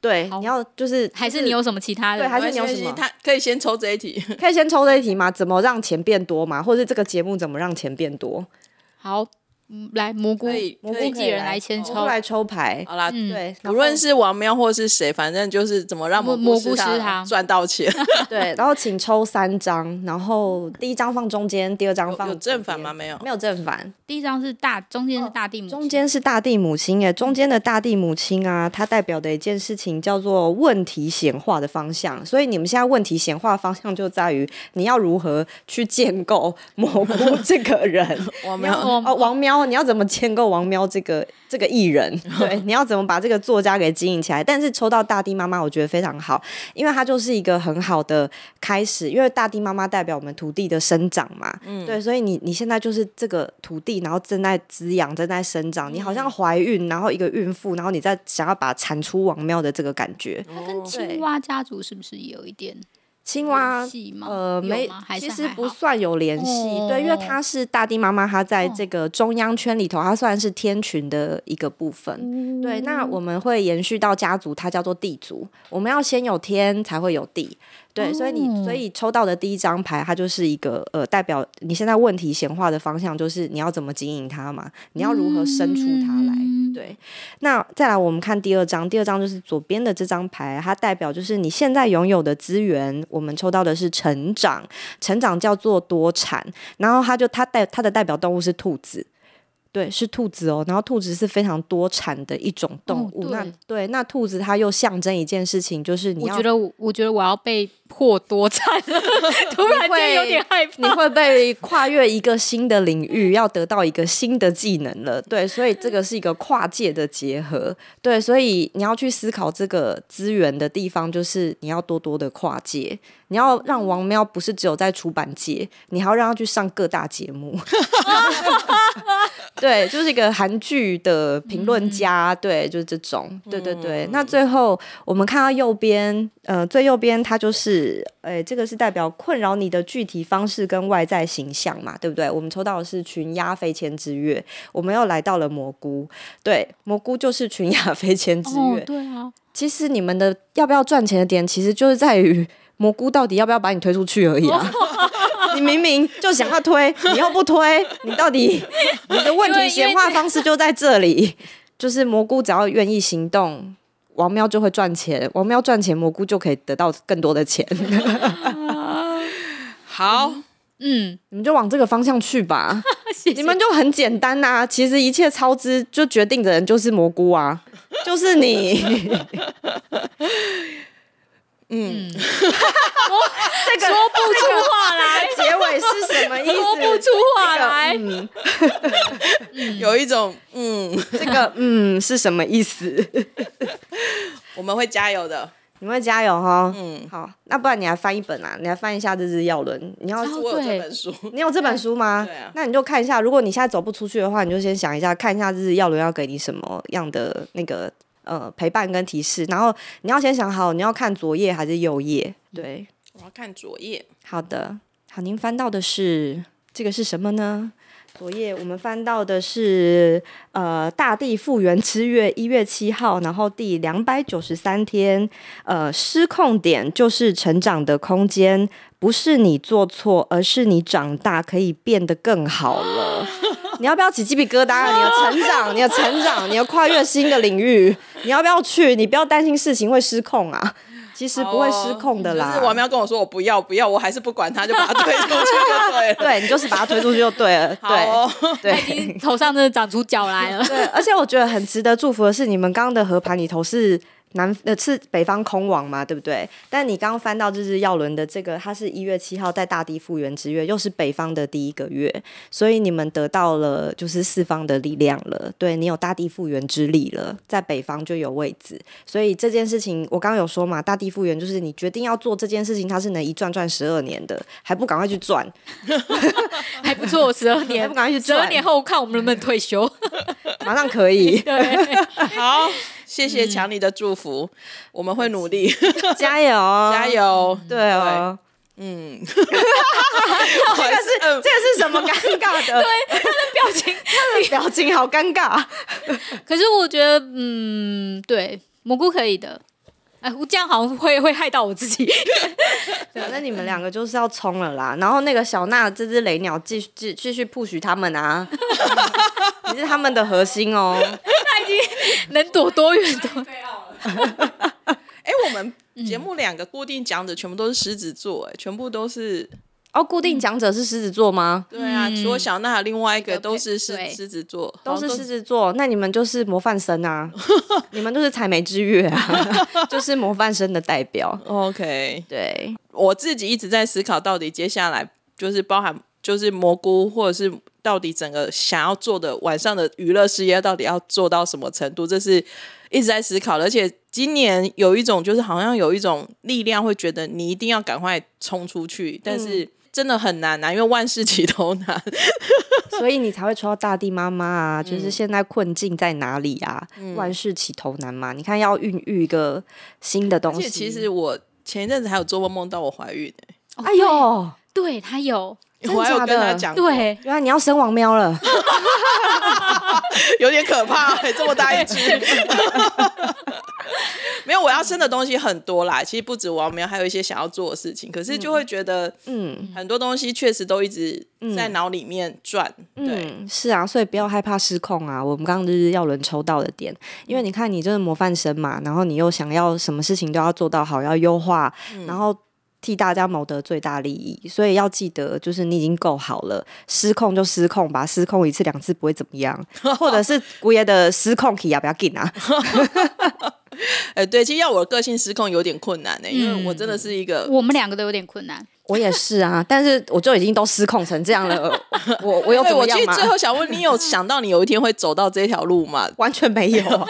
对，你要就是还是你有什么其他的？对，还是你有什么？他可以先抽这一题，可以先抽这一题吗？怎么让钱变多吗？或者是这个节目怎么让钱变多？好。来蘑菇，蘑菇经纪人来签抽，来抽牌。好啦，对，无论是王喵或是谁，反正就是怎么让蘑菇食堂赚到钱。对，然后请抽三张，然后第一张放中间，第二张放有正反吗？没有，没有正反。第一张是大，中间是大地母，中间是大地母亲。哎，中间的大地母亲啊，它代表的一件事情叫做问题显化的方向。所以你们现在问题显化方向就在于你要如何去建构蘑菇这个人。王喵哦，王喵。你要怎么建构王喵这个 这个艺人？对，你要怎么把这个作家给经营起来？但是抽到大地妈妈，我觉得非常好，因为它就是一个很好的开始。因为大地妈妈代表我们土地的生长嘛，嗯，对，所以你你现在就是这个土地，然后正在滋养，正在生长。你好像怀孕，然后一个孕妇，然后你在想要把产出王喵的这个感觉。它跟青蛙家族是不是也有一点？青蛙呃没，其实不算有联系，对，因为它是大地妈妈，它在这个中央圈里头，它算是天群的一个部分。对，那我们会延续到家族，它叫做地族。我们要先有天才会有地，对，所以你所以抽到的第一张牌，它就是一个呃代表你现在问题显化的方向，就是你要怎么经营它嘛，你要如何生出它来。对，那再来我们看第二张，第二张就是左边的这张牌，它代表就是你现在拥有的资源。我们抽到的是成长，成长叫做多产，然后它就它代它的代表动物是兔子。对，是兔子哦。然后兔子是非常多产的一种动物。哦、那对，那兔子它又象征一件事情，就是你要。我觉得，我觉得我要被迫多产了，突然间有点害怕。你会被跨越一个新的领域，要得到一个新的技能了。对，所以这个是一个跨界的结合。对，所以你要去思考这个资源的地方，就是你要多多的跨界。你要让王喵不是只有在出版界，你还要让他去上各大节目。对，就是一个韩剧的评论家，嗯、对，就是这种，对对对。嗯、那最后我们看到右边，呃，最右边它就是，哎，这个是代表困扰你的具体方式跟外在形象嘛，对不对？我们抽到的是群鸦飞迁之月，我们又来到了蘑菇，对，蘑菇就是群鸦飞迁之月，哦，对啊。其实你们的要不要赚钱的点，其实就是在于。蘑菇到底要不要把你推出去而已啊？你明明就想要推，你又不推，你到底 你的问题显化方式就在这里，就是蘑菇只要愿意行动，王喵就会赚钱，王喵赚钱，蘑菇就可以得到更多的钱。好，嗯，你们就往这个方向去吧。谢谢。你们就很简单呐、啊，其实一切超支就决定的人就是蘑菇啊，就是你。嗯，我 这个说不出话来，结尾是什么意思？说不出话来，嗯，有一种嗯，这个嗯是什么意思？我们会加油的，你们会加油哈。嗯，好，那不然你来翻一本啊，你来翻一下《日日药轮》，你要我有这本书，你有这本书吗？对啊，那你就看一下，如果你现在走不出去的话，你就先想一下，看一下《日日药轮》要给你什么样的那个。呃，陪伴跟提示，然后你要先想好，你要看左页还是右页？对，我要看左页。好的，好，您翻到的是这个是什么呢？昨夜我们翻到的是呃，大地复原之月一月七号，然后第两百九十三天，呃，失控点就是成长的空间，不是你做错，而是你长大可以变得更好了。你要不要起鸡皮疙瘩？你要成长，你要成长，你要跨越新的领域，你要不要去？你不要担心事情会失控啊，其实不会失控的啦。哦、是王喵跟我说我不要不要，我还是不管他，就把他推出去就对了。对，你就是把他推出去就对了。对，哦、对，头上真的长出脚来了。对，而且我觉得很值得祝福的是，你们刚刚的合盘里头是。南呃是北方空王嘛，对不对？但你刚刚翻到日日耀轮的这个，它是一月七号在大地复原之月，又是北方的第一个月，所以你们得到了就是四方的力量了。对，你有大地复原之力了，在北方就有位置。所以这件事情我刚刚有说嘛，大地复原就是你决定要做这件事情，它是能一转转十二年的，还不赶快去转？还不错，十二年，还不赶快去转？十二年后看我们能不能退休？马上可以。对，好。谢谢强尼的祝福，嗯、我们会努力，加油，加油，对哦，嗯，这个是这个是什么尴尬的？对，他的表情，他的表情好尴尬。可是我觉得，嗯，对，蘑菇可以的。哎，我这样好像会会害到我自己。反正你们两个就是要冲了啦，然后那个小娜这只雷鸟继续继继续 push 他们啊，你是他们的核心哦。他已经能躲多远都。哎，我们节目两个固定讲者全部都是狮子座，哎，全部都是。哦，固定讲者是狮子座吗？对啊，除了小娜，另外一个都是狮狮子座，都是狮子座。那你们就是模范生啊，你们都是采梅之月啊，就是模范生的代表。OK，对，我自己一直在思考，到底接下来就是包含就是蘑菇，或者是到底整个想要做的晚上的娱乐事业，到底要做到什么程度？这是一直在思考的。而且今年有一种就是好像有一种力量，会觉得你一定要赶快冲出去，但是。真的很难啊，因为万事起头难，所以你才会抽到大地妈妈啊。就是现在困境在哪里啊？嗯、万事起头难嘛。你看要孕育一个新的东西。其实我前一阵子还有做梦梦到我怀孕、欸哦、哎呦，对他有，我还有跟他讲，对，原来你要生王喵了，有点可怕、欸，这么大一只。没有，我要生的东西很多啦。其实不止王喵，还有一些想要做的事情。可是就会觉得，嗯，很多东西确实都一直在脑里面转。嗯、对、嗯，是啊，所以不要害怕失控啊。我们刚刚就是要轮抽到的点，因为你看，你就是模范生嘛，然后你又想要什么事情都要做到好，要优化，嗯、然后替大家谋得最大利益。所以要记得，就是你已经够好了，失控就失控吧，失控一次两次不会怎么样，或者是姑爷的失控体要不要紧啊？哎、欸，对，其实要我的个性失控有点困难呢、欸，因为我真的是一个，嗯、我们两个都有点困难。我也是啊，但是我就已经都失控成这样了，我 我有怎么样吗？我其实最后想问你，有想到你有一天会走到这条路吗？完全没有、啊，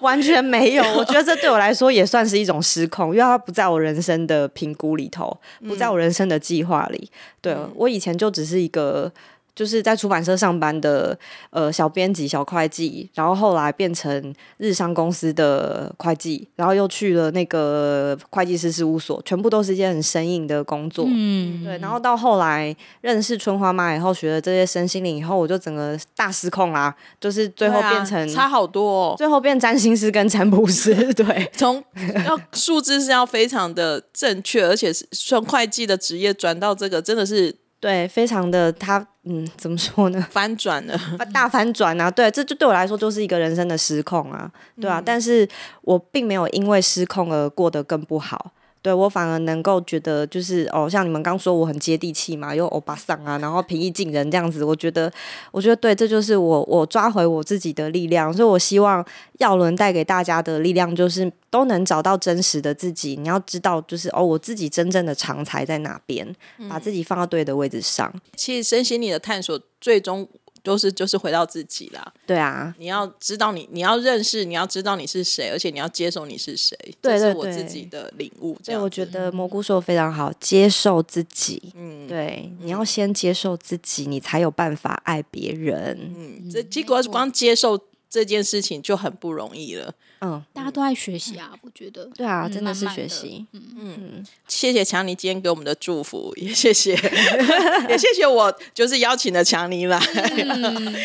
完全没有。我觉得这对我来说也算是一种失控，因为它不在我人生的评估里头，不在我人生的计划里。对、嗯、我以前就只是一个。就是在出版社上班的呃小编辑、小会计，然后后来变成日商公司的会计，然后又去了那个会计师事务所，全部都是一件很生硬的工作。嗯，对。然后到后来认识春花妈以后，学了这些身心灵以后，我就整个大失控啦，就是最后变成、啊、差好多，哦，最后变占星师跟占卜师。对，从要数字是要非常的正确，而且是从会计的职业转到这个，真的是。对，非常的他，嗯，怎么说呢？翻转了，大翻转啊！对，这就对我来说就是一个人生的失控啊，对啊。嗯、但是我并没有因为失控而过得更不好。对，我反而能够觉得，就是哦，像你们刚说我很接地气嘛，又欧巴桑啊，然后平易近人这样子，我觉得，我觉得对，这就是我我抓回我自己的力量。所以我希望耀伦带给大家的力量，就是都能找到真实的自己。你要知道，就是哦，我自己真正的长才在哪边，把自己放到对的位置上。嗯、其实身心灵的探索，最终。都是就是回到自己啦，对啊，你要知道你，你要认识，你要知道你是谁，而且你要接受你是谁，对，对，对，这是我自己的领悟。对，我觉得蘑菇说的非常好，接受自己，嗯，对，你要先接受自己，你才有办法爱别人。嗯，这结果光接受这件事情就很不容易了。嗯，大家都在学习啊，我觉得。对啊，真的是学习。嗯嗯，谢谢强尼今天给我们的祝福，也谢谢，也谢谢我就是邀请的强尼来，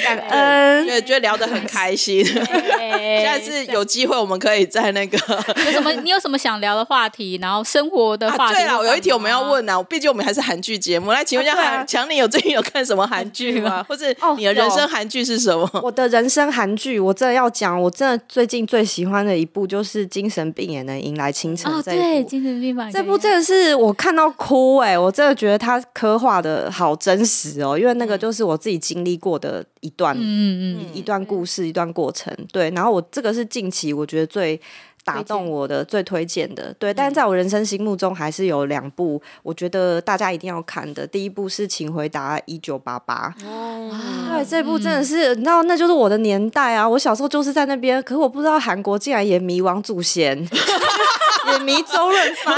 感恩，觉得觉得聊得很开心。下次有机会我们可以在那个有什么你有什么想聊的话题，然后生活的话题。对啊，有一题我们要问啊，毕竟我们还是韩剧节目，来请问一下，强尼有最近有看什么韩剧吗？或者你的人生韩剧是什么？我的人生韩剧，我真的要讲，我真的最近最喜。欢的一部就是《精神病也能迎来清晨》这一部，对，精神病这部真的是我看到哭哎、欸，我真的觉得他刻画的好真实哦，因为那个就是我自己经历过的一段，嗯嗯，一段故事，一段过程，对。然后我这个是近期我觉得最。打动我的最推荐的，对，但是在我人生心目中还是有两部，我觉得大家一定要看的。第一部是《请回答一九八八》，哦，对，这部真的是，你知道，那就是我的年代啊！我小时候就是在那边，可是我不知道韩国竟然也迷王祖贤。也迷 周润发，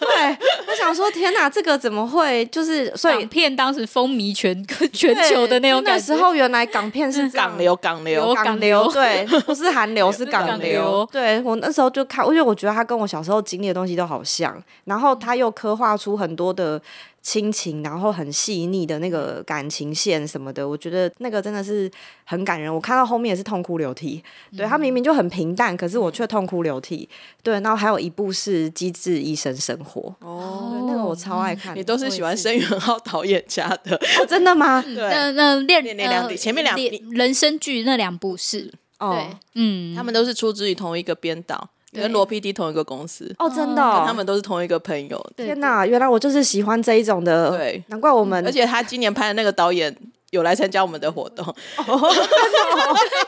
对，我想说，天哪，这个怎么会？就是所以港片当时风靡全 全球的那种感觉。那时候原来港片是港流，港流，港流，对，不是韩流，是港流。对，我那时候就看，因为我觉得他跟我小时候经历的东西都好像，然后他又刻画出很多的。亲情，然后很细腻的那个感情线什么的，我觉得那个真的是很感人。我看到后面也是痛哭流涕。对，他明明就很平淡，可是我却痛哭流涕。对，然后还有一部是《机智医生生活》哦，那个我超爱看。你都是喜欢申元浩导演家的？哦，真的吗？对，那那练那两前面两人生剧那两部是哦，对，嗯，他们都是出自于同一个编导。跟罗 PD 同一个公司哦，真的，哦，他们都是同一个朋友。天哪，原来我就是喜欢这一种的，对，难怪我们。而且他今年拍的那个导演有来参加我们的活动，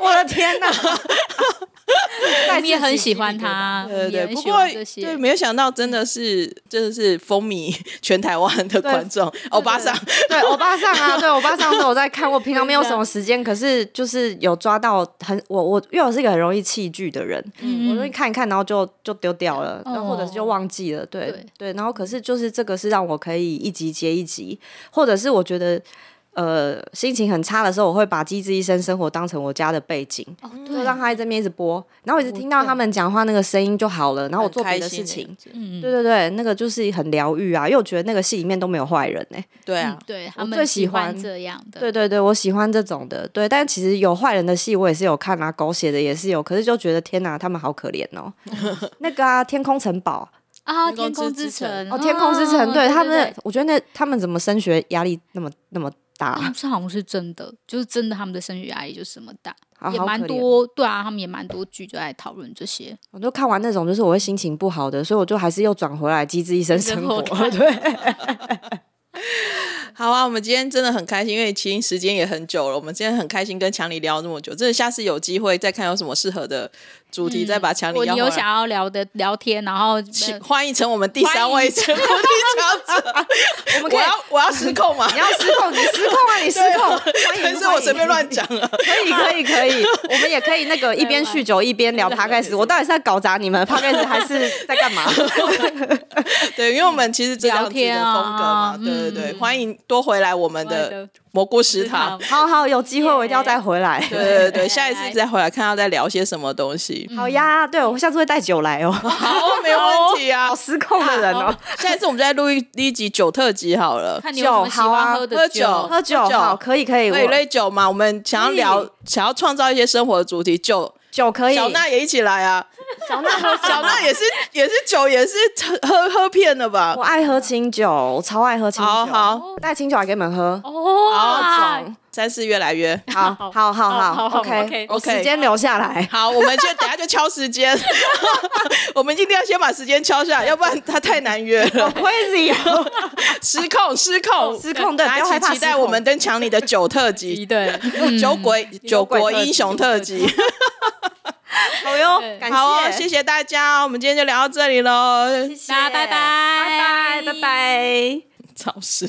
我的天哪！你也很喜欢他，对对对。不过对，没有想到真的是真的是风靡 全台湾的观众。欧巴桑，对欧巴桑啊，对欧巴桑是我在看，我平常没有什么时间，可是就是有抓到很我我因为我是一个很容易弃剧的人，我容易看一看，然后就就丢掉了，然后或者是就忘记了，对对。然后可是就是这个是让我可以一集接一集，或者是我觉得。呃心情很差的时候，我会把《机智医生生活》当成我家的背景，哦，就，让他在这边一直播，然后我一直听到他们讲话那个声音就好了，然后我做别的事情。嗯，对对对，那个就是很疗愈啊，因为我觉得那个戏里面都没有坏人呢、欸。对啊，对他我们最喜欢欢这样的，对对对，我喜欢这种的。对，但其实有坏人的戏我也是有看啊，狗血的也是有，可是就觉得天哪，他们好可怜哦。那个啊，天空城堡啊，天空之之城城，哦，天空之城，哦对他们，我觉得那他们怎么升学压力那么那么大？嗯这好像是真的，就是真的，他们的生育压力就是这么大，也蛮多，对啊，他们也蛮多剧就在讨论这些。我就看完那种，就是我会心情不好的，所以我就还是又转回来《机智医生生活》生活对。好啊，我们今天真的很开心，因为其实时间也很久了，我们今天很开心跟强尼聊那么久，真的下次有机会再看有什么适合的主题，再把强尼邀回来。我你有想要聊的聊天，然后请呃欢迎成我们第三位成功 佼佼者。我可以我要我要失控嘛？你要失控，你失控啊！你失控，欢迎但是我随便乱。讲了。可以可以可以，我们也可以那个一边酗酒一边聊 podcast。我到底是在搞砸你们 podcast 还是在干嘛？对，因为我们其实这样子的聊天啊风格嘛，对对对，嗯欢迎多回来我们的蘑菇食堂。好好，有机会我一定要再回来。对 对对，下一次再回来看要再聊些什么东西。好呀，对我下次会带酒来哦。好，没有问题啊好。失控的人哦，下一次我们再录一一集酒特辑好了。看你有什么喜欢喝的酒喝酒酒好，可以可以，可以类酒嘛？我们想要聊，想要创造一些生活的主题，酒酒可以。小娜也一起来啊。小娜喝 小娜也是也是酒也是喝喝喝遍了吧我？爱喝清酒，我超爱喝清酒。好好带清酒来给你们喝。哦，好，三四月来约。好，好，好，好好好，OK，OK，我时间留下来。好，我们就等下就敲时间，我们一定要先把时间敲下来，要不然他太难约了。Crazy 哦，失控，失控，失控对大不要害怕家一起期待我们登强尼的酒特辑，对，酒鬼酒国英雄特辑。好哟感谢好哦，谢，谢谢大家，我们今天就聊到这里喽，大家拜拜，拜拜，拜拜。超市。